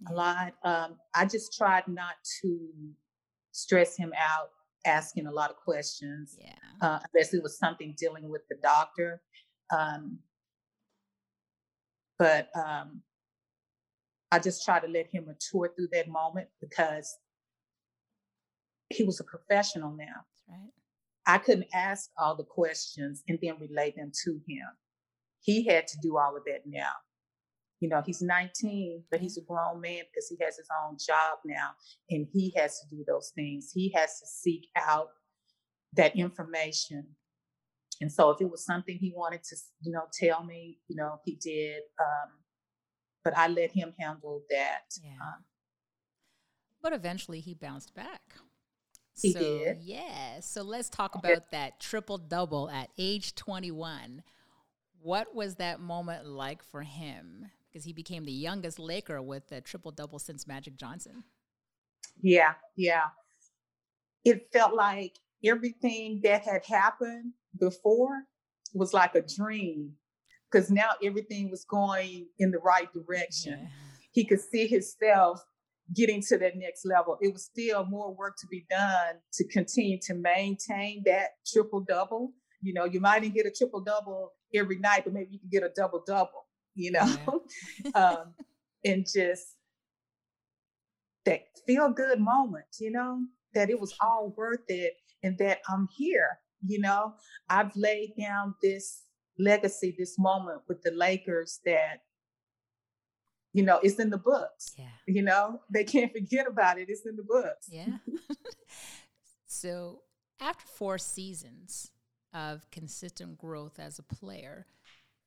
a lot. Um, I just tried not to stress him out asking a lot of questions. Yeah. Uh, unless it was something dealing with the doctor. Um, but um, I just try to let him mature through that moment because he was a professional now. right. I couldn't ask all the questions and then relay them to him. He had to do all of that now. You know, he's 19, but he's a grown man because he has his own job now and he has to do those things. He has to seek out that information. And so if it was something he wanted to, you know, tell me, you know, he did. Um, but I let him handle that. Yeah. Um, but eventually he bounced back. He so, did. Yeah. So let's talk about that triple double at age 21. What was that moment like for him? Because he became the youngest Laker with a triple double since Magic Johnson. Yeah, yeah. It felt like everything that had happened before was like a dream because now everything was going in the right direction. Yeah. He could see himself getting to that next level. It was still more work to be done to continue to maintain that triple double. You know, you might not get a triple double every night, but maybe you can get a double double you know, yeah. um, and just that feel good moment, you know, that it was all worth it and that I'm here, you know, I've laid down this legacy, this moment with the Lakers that, you know, it's in the books. Yeah. You know, they can't forget about it. It's in the books. Yeah. so after four seasons of consistent growth as a player,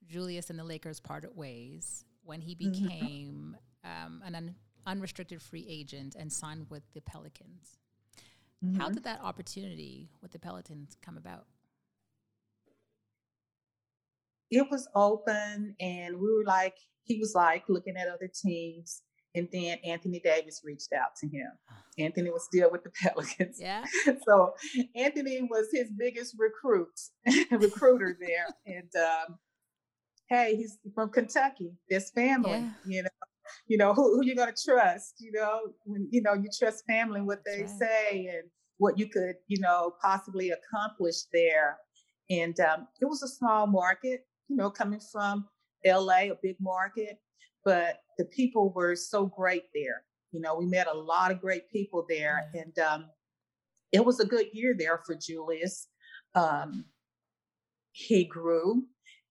Julius and the Lakers parted ways when he mm-hmm. became um, an un- unrestricted free agent and signed with the Pelicans. Mm-hmm. How did that opportunity with the Pelicans come about? It was open, and we were like, he was like looking at other teams. And then Anthony Davis reached out to him. Anthony was still with the Pelicans. Yeah. So Anthony was his biggest recruit, recruiter there. And um, hey, he's from Kentucky. There's family, yeah. you know. You know, who, who you gonna trust, you know, when you know you trust family, what they right. say and what you could, you know, possibly accomplish there. And um, it was a small market, you know, coming from LA, a big market, but the people were so great there. You know, we met a lot of great people there, and um, it was a good year there for Julius. Um, he grew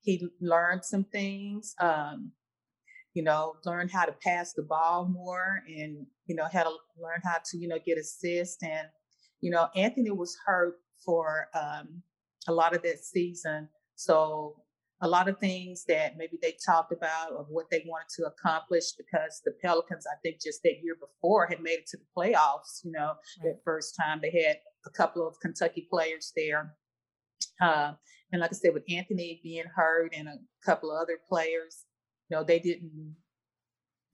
he learned some things um, you know learned how to pass the ball more and you know how to learn how to you know get assist and you know anthony was hurt for um, a lot of that season so a lot of things that maybe they talked about of what they wanted to accomplish because the Pelicans, I think just that year before had made it to the playoffs, you know, right. that first time they had a couple of Kentucky players there. Uh, and like I said, with Anthony being hurt and a couple of other players, you know, they didn't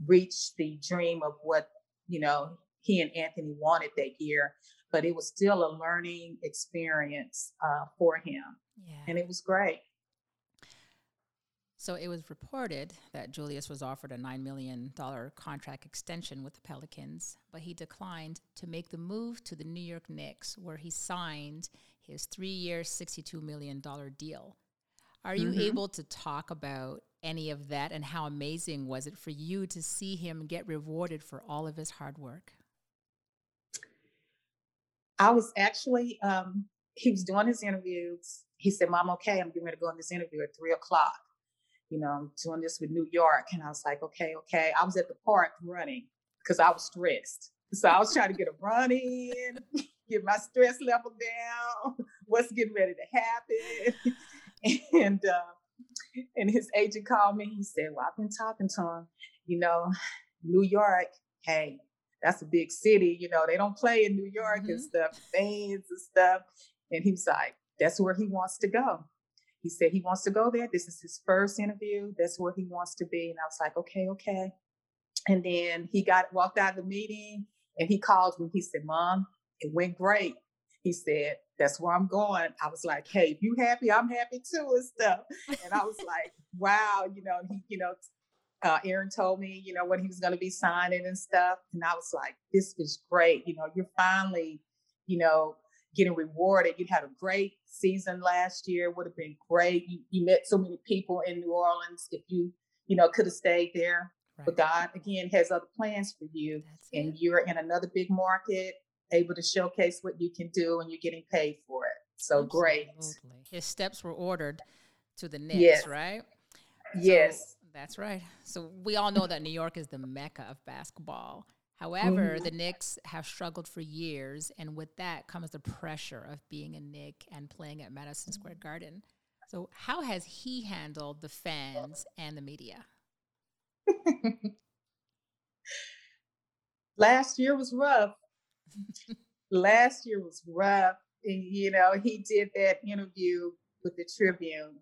reach the dream of what, you know, he and Anthony wanted that year. But it was still a learning experience uh, for him. Yeah. And it was great. So it was reported that Julius was offered a $9 million contract extension with the Pelicans, but he declined to make the move to the New York Knicks, where he signed his three year, $62 million deal. Are you mm-hmm. able to talk about any of that and how amazing was it for you to see him get rewarded for all of his hard work? I was actually, um, he was doing his interviews. He said, Mom, okay, I'm getting ready to go on this interview at three o'clock. You know, I'm doing this with New York. And I was like, okay, okay. I was at the park running because I was stressed. So I was trying to get a run in, get my stress level down, what's getting ready to happen. and uh, and his agent called me. He said, Well, I've been talking to him. You know, New York, hey, that's a big city. You know, they don't play in New York mm-hmm. and stuff, fans and stuff. And he was like, That's where he wants to go. He said he wants to go there. This is his first interview. That's where he wants to be. And I was like, okay, okay. And then he got walked out of the meeting and he called me. He said, Mom, it went great. He said, That's where I'm going. I was like, Hey, if you happy, I'm happy too, and stuff. And I was like, Wow, you know, he, you know, uh, Aaron told me, you know, when he was going to be signing and stuff. And I was like, This is great. You know, you're finally, you know, getting rewarded. You had a great season last year, would have been great. You, you met so many people in New Orleans. If you, you know, could have stayed there. Right. But God, again, has other plans for you. and you're in another big market, able to showcase what you can do, and you're getting paid for it. So Absolutely. great. His steps were ordered to the Knicks, yes. right? Yes. So, that's right. So we all know that New York is the mecca of basketball. However, mm-hmm. the Knicks have struggled for years, and with that comes the pressure of being a Knick and playing at Madison Square Garden. So, how has he handled the fans and the media? Last year was rough. Last year was rough. And, you know, he did that interview with the Tribune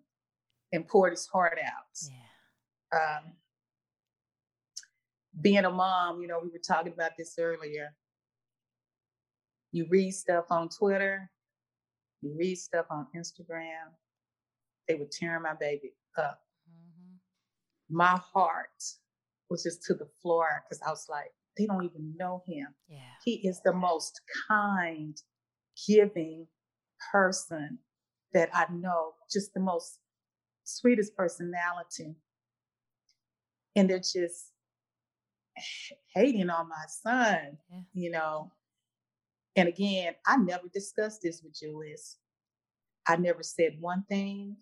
and poured his heart out. Yeah. Um, being a mom, you know, we were talking about this earlier. You read stuff on Twitter, you read stuff on Instagram. They were tearing my baby up. Mm-hmm. My heart was just to the floor because I was like, they don't even know him. Yeah. He is the most kind, giving person that I know, just the most sweetest personality. And they're just hating on my son, yeah. you know. And again, I never discussed this with Julius. I never said one thing.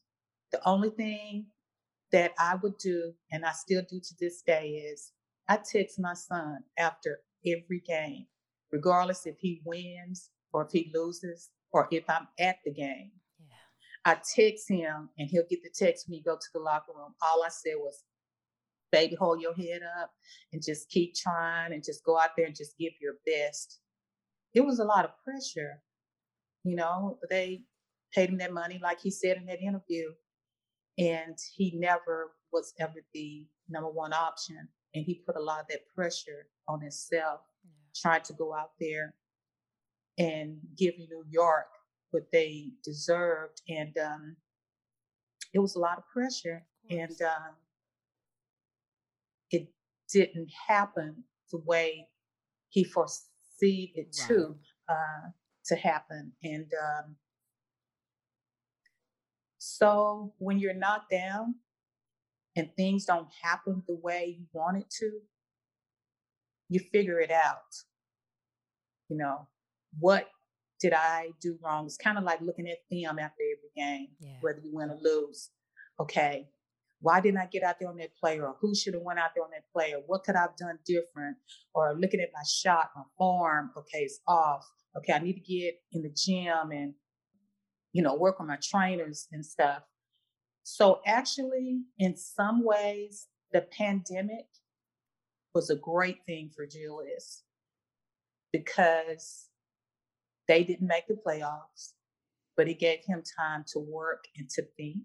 The only thing that I would do, and I still do to this day, is I text my son after every game, regardless if he wins or if he loses or if I'm at the game. Yeah. I text him and he'll get the text when he go to the locker room. All I said was, baby, hold your head up and just keep trying and just go out there and just give your best. It was a lot of pressure. You know, they paid him that money, like he said in that interview. And he never was ever the number one option. And he put a lot of that pressure on himself, yeah. trying to go out there and give New York what they deserved. And um, it was a lot of pressure. Of and um, it didn't happen the way he foresaw it right. to uh, to happen. And um, so when you're knocked down and things don't happen the way you want it to, you figure it out. You know, what did I do wrong? It's kind of like looking at film after every game, yeah. whether you win or lose. Okay, why didn't I get out there on that player? Or who should have went out there on that player? What could I have done different? Or looking at my shot, my form, okay, it's off. Okay, I need to get in the gym and, you know, work on my trainers and stuff. So actually, in some ways, the pandemic was a great thing for Julius because they didn't make the playoffs, but it gave him time to work and to think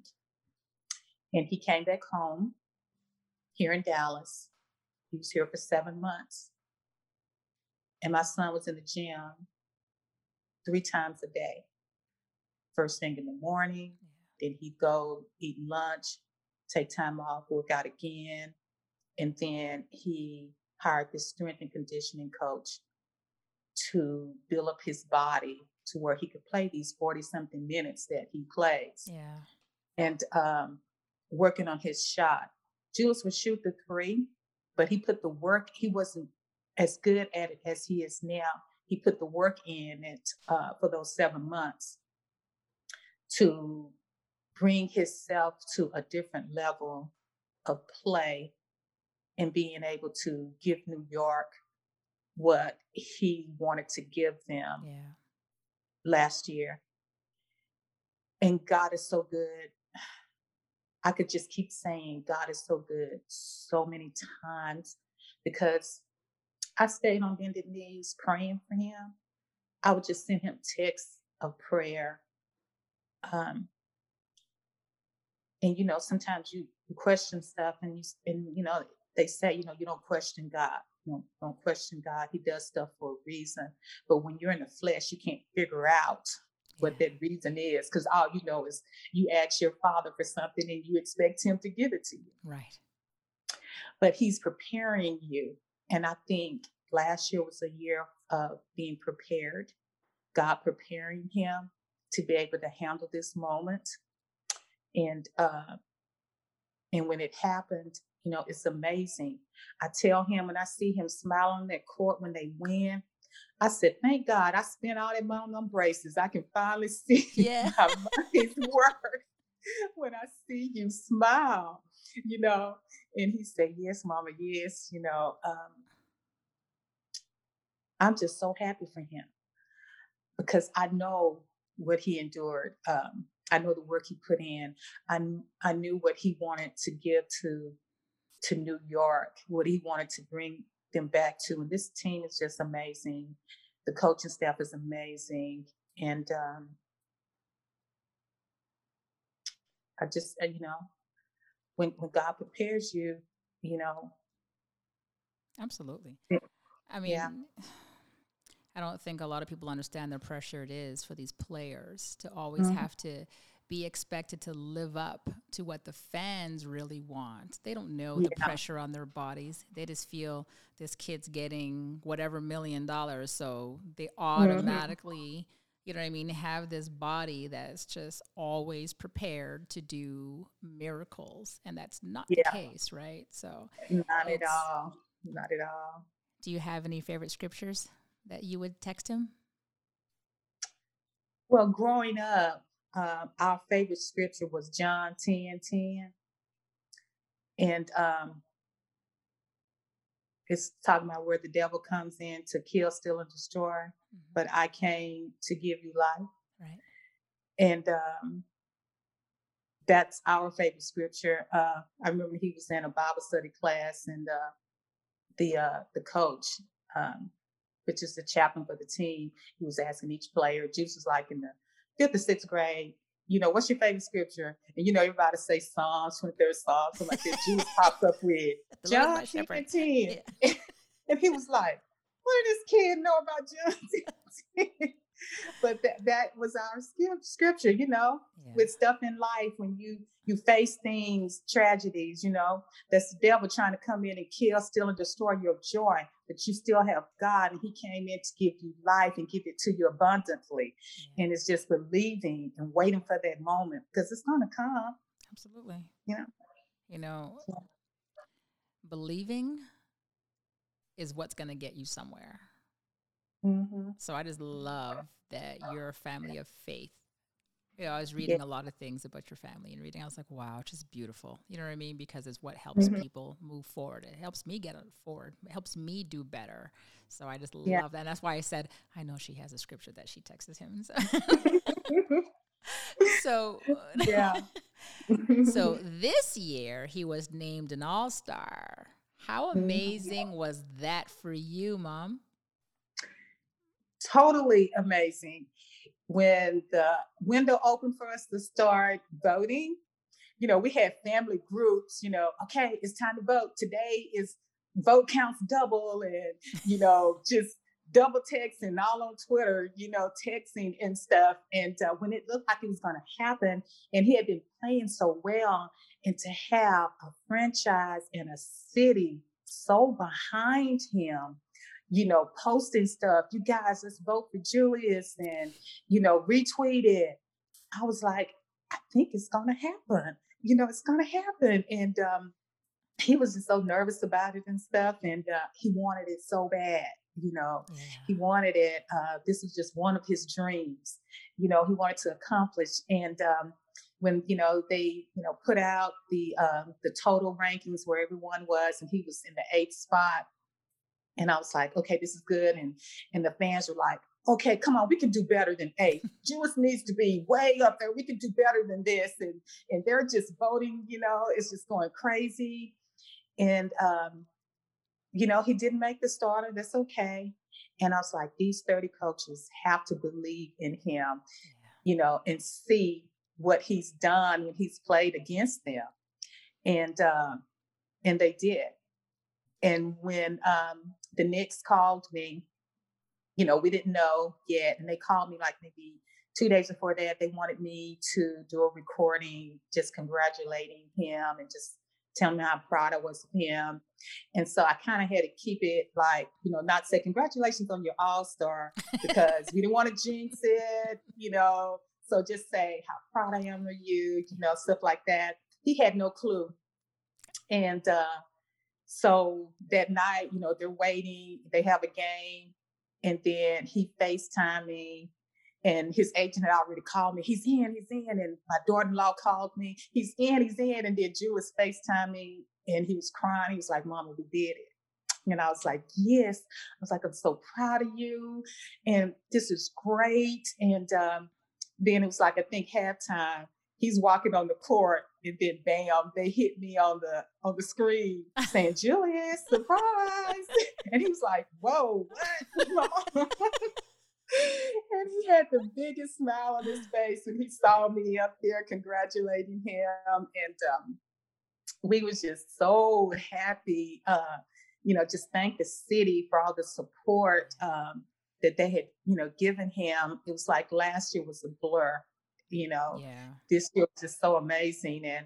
and he came back home here in Dallas. He was here for seven months. And my son was in the gym three times a day. First thing in the morning, then he'd go eat lunch, take time off, work out again. And then he hired this strength and conditioning coach to build up his body to where he could play these 40 something minutes that he plays. Yeah. And um, working on his shot. Julius would shoot the three, but he put the work, he wasn't as good at it as he is now. He put the work in it uh, for those seven months. to bring himself to a different level of play and being able to give New York what he wanted to give them yeah. last year. And God is so good. I could just keep saying God is so good so many times because I stayed on bended knees praying for him. I would just send him texts of prayer. Um, and you know, sometimes you, question stuff, and you and you know they say you know you don't question God. You don't, don't question God. He does stuff for a reason. But when you're in the flesh, you can't figure out what that reason is because all you know is you ask your father for something and you expect him to give it to you. Right. But he's preparing you. And I think last year was a year of being prepared, God preparing him to be able to handle this moment. And uh and when it happened, you know, it's amazing. I tell him when I see him smiling at court when they win, I said, thank God I spent all that money on them braces. I can finally see yeah. my money's work when I see you smile, you know. And he said, yes, mama, yes, you know. Um, I'm just so happy for him because I know what he endured. Um, I know the work he put in. I, I knew what he wanted to give to to New York, what he wanted to bring them back to. And this team is just amazing. The coaching staff is amazing. And um, I just, uh, you know, when, when God prepares you, you know. Absolutely. I mean, yeah. I don't think a lot of people understand the pressure it is for these players to always mm-hmm. have to be expected to live up to what the fans really want. They don't know the pressure on their bodies. They just feel this kid's getting whatever million dollars. So they mm-hmm. automatically, mm-hmm. you know what I mean, have this body that's just always prepared to do miracles. And that's not yeah. the case, right? So, not at all. Not at all. Do you have any favorite scriptures that you would text him? Well, growing up, um, our favorite scripture was John 10 10. And um, it's talking about where the devil comes in to kill, steal, and destroy. Mm-hmm. But I came to give you life. Right. And um, that's our favorite scripture. Uh, I remember he was in a Bible study class, and uh, the uh, the coach, um, which is the chaplain for the team, he was asking each player. Julius was like in the fifth or sixth grade, you know, what's your favorite scripture? And you know, everybody say Psalms, 23rd Psalm, something like that. Julius pops up with John 10 and 10. Yeah. and he was like, what does this kid know about John 10? but that, that was our scripture, you know, yeah. with stuff in life when you you face things, tragedies, you know, that's the devil trying to come in and kill, steal, and destroy your joy. But you still have God, and He came in to give you life and give it to you abundantly. Yeah. And it's just believing and waiting for that moment because it's gonna come. Absolutely. You know. You know, yeah. believing is what's gonna get you somewhere. Mm-hmm. So I just love that you're a family of faith. You know, I was reading yeah. a lot of things about your family and reading. I was like, wow, it's just beautiful. You know what I mean? Because it's what helps mm-hmm. people move forward. It helps me get forward. It helps me do better. So I just yeah. love that. And that's why I said, I know she has a scripture that she texted him. So, so yeah. so this year he was named an all star. How mm-hmm. amazing was that for you, mom? totally amazing. When the window opened for us to start voting, you know, we had family groups, you know, okay, it's time to vote. Today is vote counts double and, you know, just double texting all on Twitter, you know, texting and stuff. And uh, when it looked like it was going to happen, and he had been playing so well, and to have a franchise in a city so behind him you know, posting stuff. You guys, let's vote for Julius and, you know, retweet it. I was like, I think it's going to happen. You know, it's going to happen. And um, he was just so nervous about it and stuff. And uh, he wanted it so bad. You know, yeah. he wanted it. Uh, this was just one of his dreams. You know, he wanted to accomplish. And um, when you know they you know put out the um, the total rankings where everyone was, and he was in the eighth spot, and I was like, okay, this is good. And and the fans were like, okay, come on, we can do better than A. Julius needs to be way up there. We can do better than this. And and they're just voting, you know, it's just going crazy. And um, you know, he didn't make the starter. That's okay. And I was like, these 30 coaches have to believe in him, yeah. you know, and see what he's done when he's played against them. And um, and they did. And when um, the Knicks called me you know, we didn't know yet. And they called me like maybe two days before that. They wanted me to do a recording, just congratulating him and just telling me how proud I was of him. And so I kind of had to keep it like, you know, not say congratulations on your all star because we didn't want to jinx it, you know. So just say how proud I am of you, you know, stuff like that. He had no clue. And uh, so that night, you know, they're waiting, they have a game. And then he FaceTimed me and his agent had already called me. He's in, he's in. And my daughter-in-law called me. He's in, he's in. And then Julius FaceTimed me and he was crying. He was like, Mama, we did it. And I was like, yes. I was like, I'm so proud of you. And this is great. And um, then it was like, I think halftime, he's walking on the court and then bam, they hit me on the on the screen saying, Julius, surprise. and he was like, Whoa, what? and he had the biggest smile on his face when he saw me up there congratulating him. And um, we was just so happy, uh, you know, just thank the city for all the support um, that they had, you know, given him. It was like last year was a blur you know yeah. this year was just so amazing and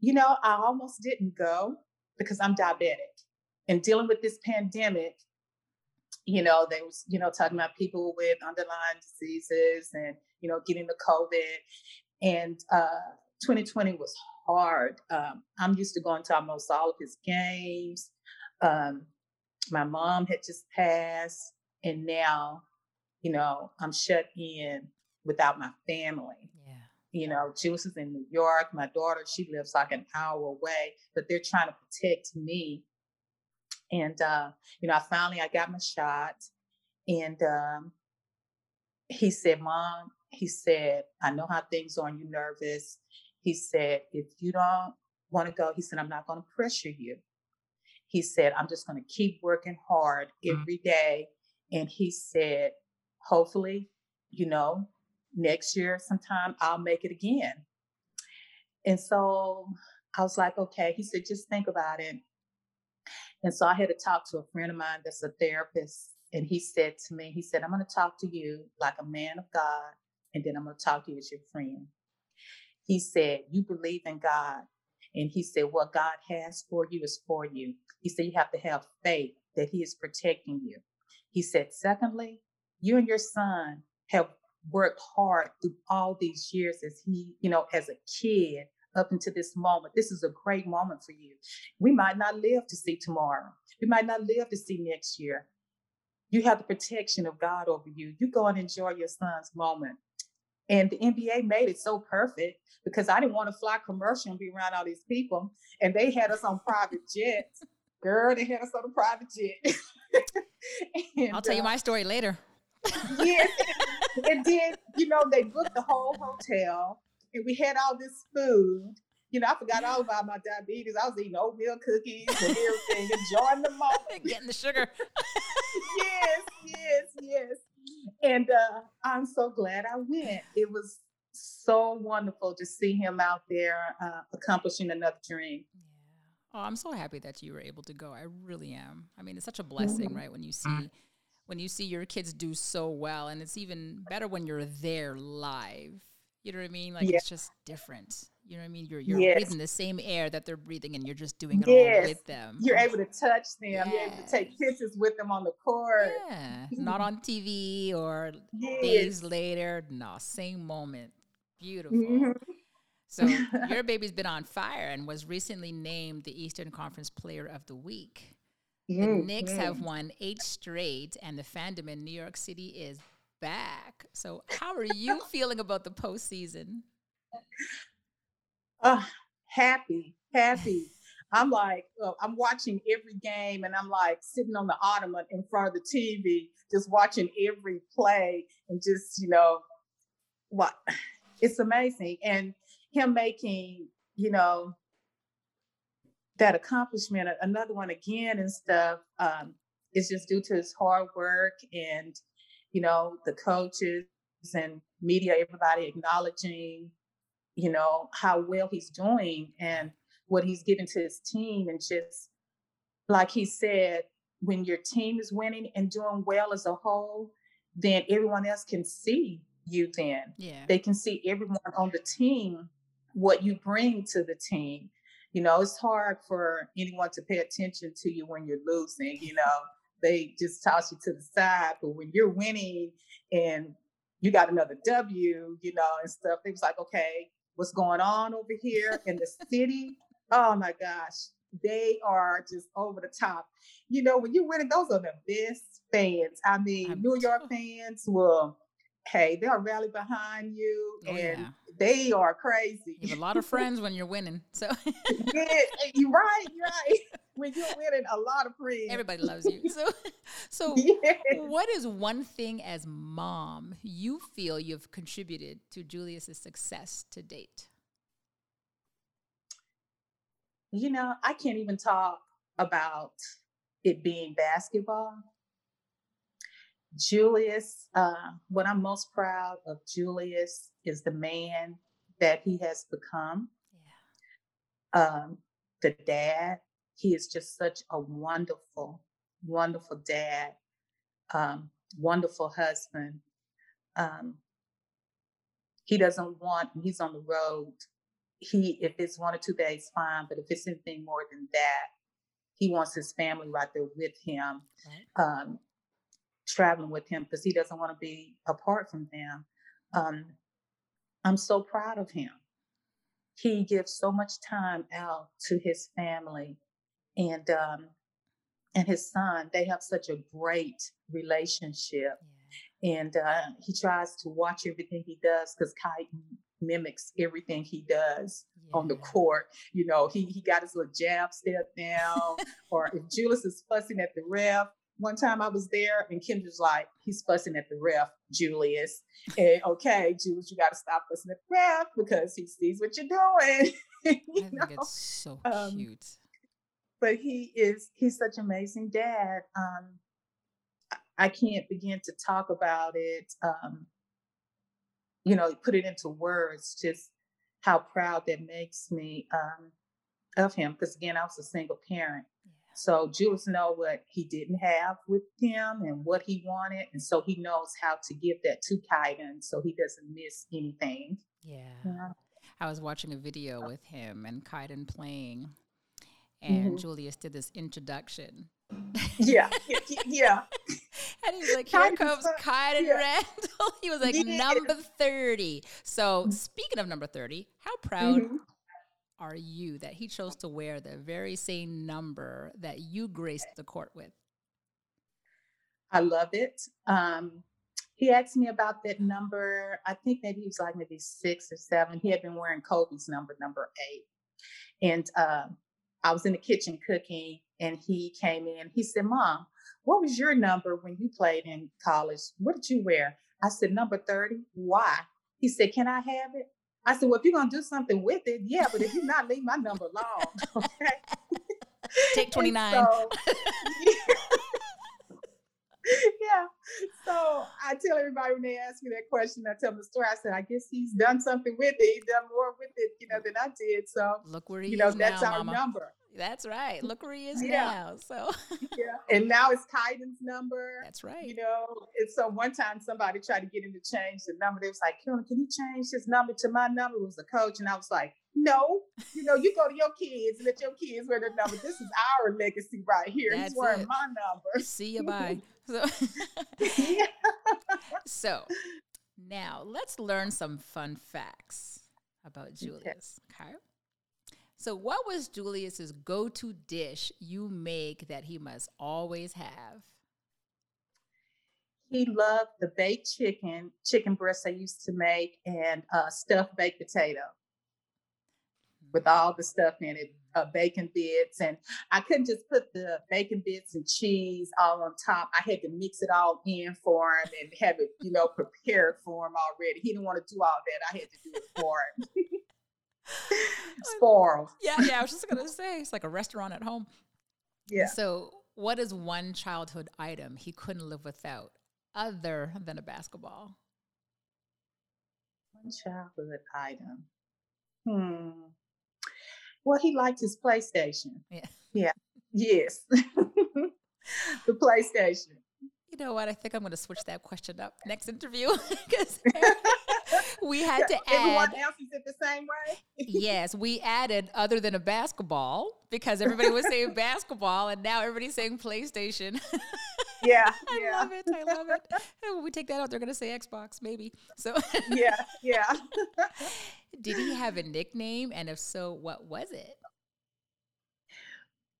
you know i almost didn't go because i'm diabetic and dealing with this pandemic you know they was you know talking about people with underlying diseases and you know getting the covid and uh 2020 was hard um, i'm used to going to almost all of his games um, my mom had just passed and now you know i'm shut in without my family you know, Juice is in New York. My daughter, she lives like an hour away, but they're trying to protect me. And uh, you know, I finally I got my shot, and um, he said, "Mom," he said, "I know how things are, and you're nervous." He said, "If you don't want to go," he said, "I'm not going to pressure you." He said, "I'm just going to keep working hard mm-hmm. every day." And he said, "Hopefully, you know, next year sometime I'll make it again. And so I was like, okay. He said, just think about it. And so I had to talk to a friend of mine that's a therapist. And he said to me, he said, I'm going to talk to you like a man of God, and then I'm going to talk to you as your friend. He said, You believe in God. And he said, What God has for you is for you. He said, You have to have faith that He is protecting you. He said, Secondly, you and your son have worked hard through all these years as he, you know, as a kid up into this moment. This is a great moment for you. We might not live to see tomorrow. We might not live to see next year. You have the protection of God over you. You go and enjoy your son's moment. And the NBA made it so perfect because I didn't want to fly commercial and be around all these people. And they had us on private jets. Girl, they had us on a private jet. and, I'll tell you uh, my story later. Yes. and then, you know, they booked the whole hotel and we had all this food. You know, I forgot all about my diabetes. I was eating oatmeal cookies and everything, enjoying the moment. Getting the sugar. yes, yes, yes. And uh, I'm so glad I went. It was so wonderful to see him out there uh, accomplishing another dream. Yeah. Oh, I'm so happy that you were able to go. I really am. I mean, it's such a blessing, mm-hmm. right? When you see when you see your kids do so well and it's even better when you're there live. You know what i mean? Like yeah. it's just different. You know what i mean? You're you're yes. breathing the same air that they're breathing and you're just doing it yes. all with them. You're able to touch them. Yes. you're able to take pictures with them on the court. Yeah. Not on tv or days later. No same moment. Beautiful. Mm-hmm. so your baby's been on fire and was recently named the eastern conference player of the week The mm, Knicks mm. have won eight straight, and the fandom in New York City is back. So, how are you feeling about the postseason? Uh, happy, happy. I'm like, uh, I'm watching every game, and I'm like sitting on the ottoman in front of the TV, just watching every play, and just you know, what it's amazing. And him making, you know, that accomplishment, another one again and stuff, um, is just due to his hard work and, you know, the coaches and media, everybody acknowledging, you know, how well he's doing and what he's giving to his team. And just like he said, when your team is winning and doing well as a whole, then everyone else can see you then. Yeah. They can see everyone on the team what you bring to the team you know, it's hard for anyone to pay attention to you when you're losing, you know, they just toss you to the side. But when you're winning and you got another W, you know, and stuff, it was like, okay, what's going on over here in the city? Oh my gosh, they are just over the top. You know, when you're winning, those are the best fans. I mean, New York fans will hey, they'll rally behind you oh, and yeah. they are crazy. You have a lot of friends when you're winning. So yeah, you're right, you're right. When you're winning, a lot of friends. Everybody loves you. So so what is one thing as mom you feel you've contributed to Julius's success to date? You know, I can't even talk about it being basketball Julius, uh, what I'm most proud of Julius is the man that he has become. Yeah. Um, the dad, he is just such a wonderful, wonderful dad, um, wonderful husband. Um, he doesn't want, he's on the road. He, if it's one or two days, fine. But if it's anything more than that, he wants his family right there with him. Right. Um, traveling with him because he doesn't want to be apart from them. Um, I'm so proud of him. He gives so much time out to his family and um, and his son. They have such a great relationship, yeah. and uh, he tries to watch everything he does because Kai mimics everything he does yeah. on the court. You know, he he got his little jab step down, or if Julius is fussing at the ref, one time I was there and Kendra's like, he's fussing at the ref, Julius. And okay, Julius, you got to stop fussing at the ref because he sees what you're doing. you I know? think it's so um, cute. But he is, he's such an amazing dad. Um, I can't begin to talk about it, um, you know, put it into words, just how proud that makes me um, of him. Because again, I was a single parent. So Julius know what he didn't have with him and what he wanted, and so he knows how to give that to Kaiden so he doesn't miss anything. Yeah. yeah. I was watching a video with him and Kaiden playing, and mm-hmm. Julius did this introduction. Yeah, yeah. and he's like, "Here comes Kaiden yeah. Randle." he was like, yeah. "Number 30. So speaking of number thirty, how proud mm-hmm are you that he chose to wear the very same number that you graced the court with? I love it. Um, he asked me about that number. I think maybe he was like maybe six or seven. He had been wearing Kobe's number, number eight. And uh, I was in the kitchen cooking, and he came in. He said, Mom, what was your number when you played in college? What did you wear? I said, Number 30. Why? He said, Can I have it? I said, well, if you're gonna do something with it, yeah, but if you're not, leave my number alone. Okay. Take 29. So, yeah. So I tell everybody when they ask me that question, I tell them the story. I said, I guess he's done something with it. He's done more with it, you know, than I did. So look where he you know, is that's now, our Mama. number. That's right. Look where he is yeah. now. So yeah, and now it's Kaiden's number. That's right. You know, and so one time somebody tried to get him to change the number. They was like, "Carolyn, can you change his number to my number?" It was the coach, and I was like, "No, you know, you go to your kids and let your kids wear their number. This is our legacy right here. That's He's wearing it. my number. See you bye." So, yeah. so now let's learn some fun facts about Julius. Okay. okay? So, what was Julius's go-to dish you make that he must always have? He loved the baked chicken, chicken breast I used to make, and uh, stuffed baked potato with all the stuff in it, uh, bacon bits. And I couldn't just put the bacon bits and cheese all on top. I had to mix it all in for him and have it, you know, prepared for him already. He didn't want to do all that. I had to do it for him. Spoiled. Yeah, yeah. I was just gonna say it's like a restaurant at home. Yeah. So, what is one childhood item he couldn't live without, other than a basketball? One childhood item. Hmm. Well, he liked his PlayStation. Yeah. Yeah. Yes. the PlayStation. You know what? I think I'm going to switch that question up next interview because we had to add. Everyone else is it the same way. yes, we added other than a basketball because everybody was saying basketball, and now everybody's saying PlayStation. Yeah, I yeah. love it. I love it. And when we take that out, they're going to say Xbox, maybe. So yeah, yeah. Did he have a nickname, and if so, what was it?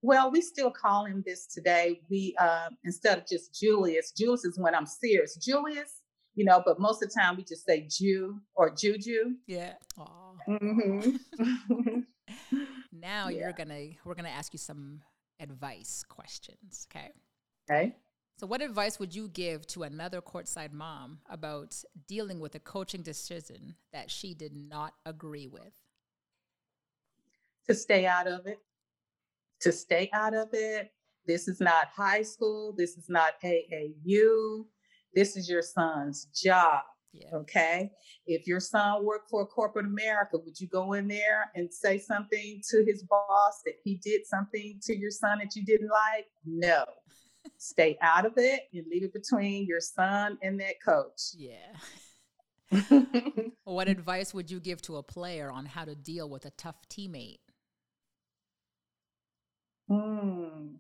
Well, we still call him this today. We uh, instead of just Julius, Julius is when I'm serious. Julius, you know, but most of the time we just say Jew or Juju. Yeah. Mm-hmm. now yeah. you're gonna we're gonna ask you some advice questions. Okay. Okay. So, what advice would you give to another courtside mom about dealing with a coaching decision that she did not agree with? To stay out of it. To stay out of it. This is not high school. This is not AAU. This is your son's job. Yeah. Okay. If your son worked for corporate America, would you go in there and say something to his boss that he did something to your son that you didn't like? No stay out of it and leave it between your son and that coach. Yeah. what advice would you give to a player on how to deal with a tough teammate? Hmm.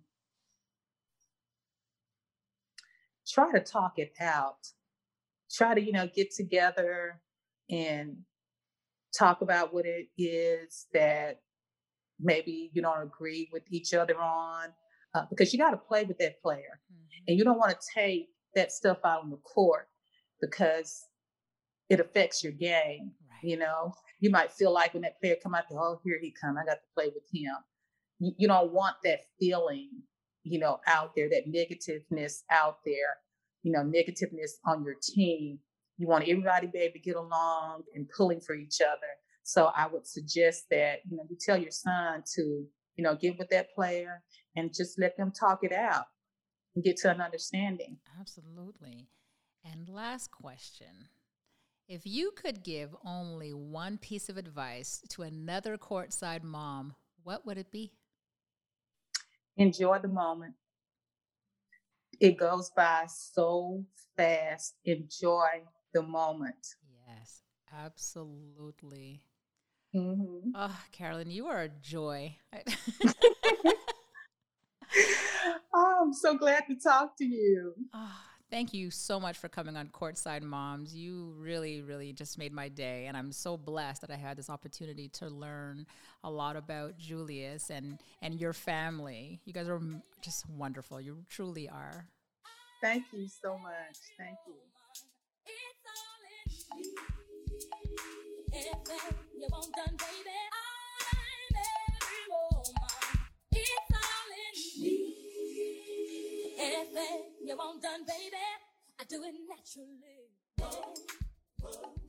Try to talk it out. Try to, you know, get together and talk about what it is that maybe you don't agree with each other on uh, because you got to play with that player mm-hmm. and you don't want to take that stuff out on the court because it affects your game right. you know you might feel like when that player come out there oh here he come i got to play with him you, don't want that feeling you know out there that negativeness out there you know negativeness on your team you want everybody be able to get along and pulling for each other so i would suggest that you know you tell your son to you know get with that player and just let them talk it out and get to an understanding. Absolutely. And last question. If you could give only one piece of advice to another courtside mom, what would it be? Enjoy the moment. It goes by so fast. Enjoy the moment. Yes, absolutely. Mm-hmm. Oh, Carolyn, you are a joy. oh, I'm so glad to talk to you. Oh, thank you so much for coming on Courtside Moms. You really, really just made my day. And I'm so blessed that I had this opportunity to learn a lot about Julius and, and your family. You guys are just wonderful. You truly are. Thank you so much. Thank you. Anything you want done, baby, I do it naturally. Whoa, whoa.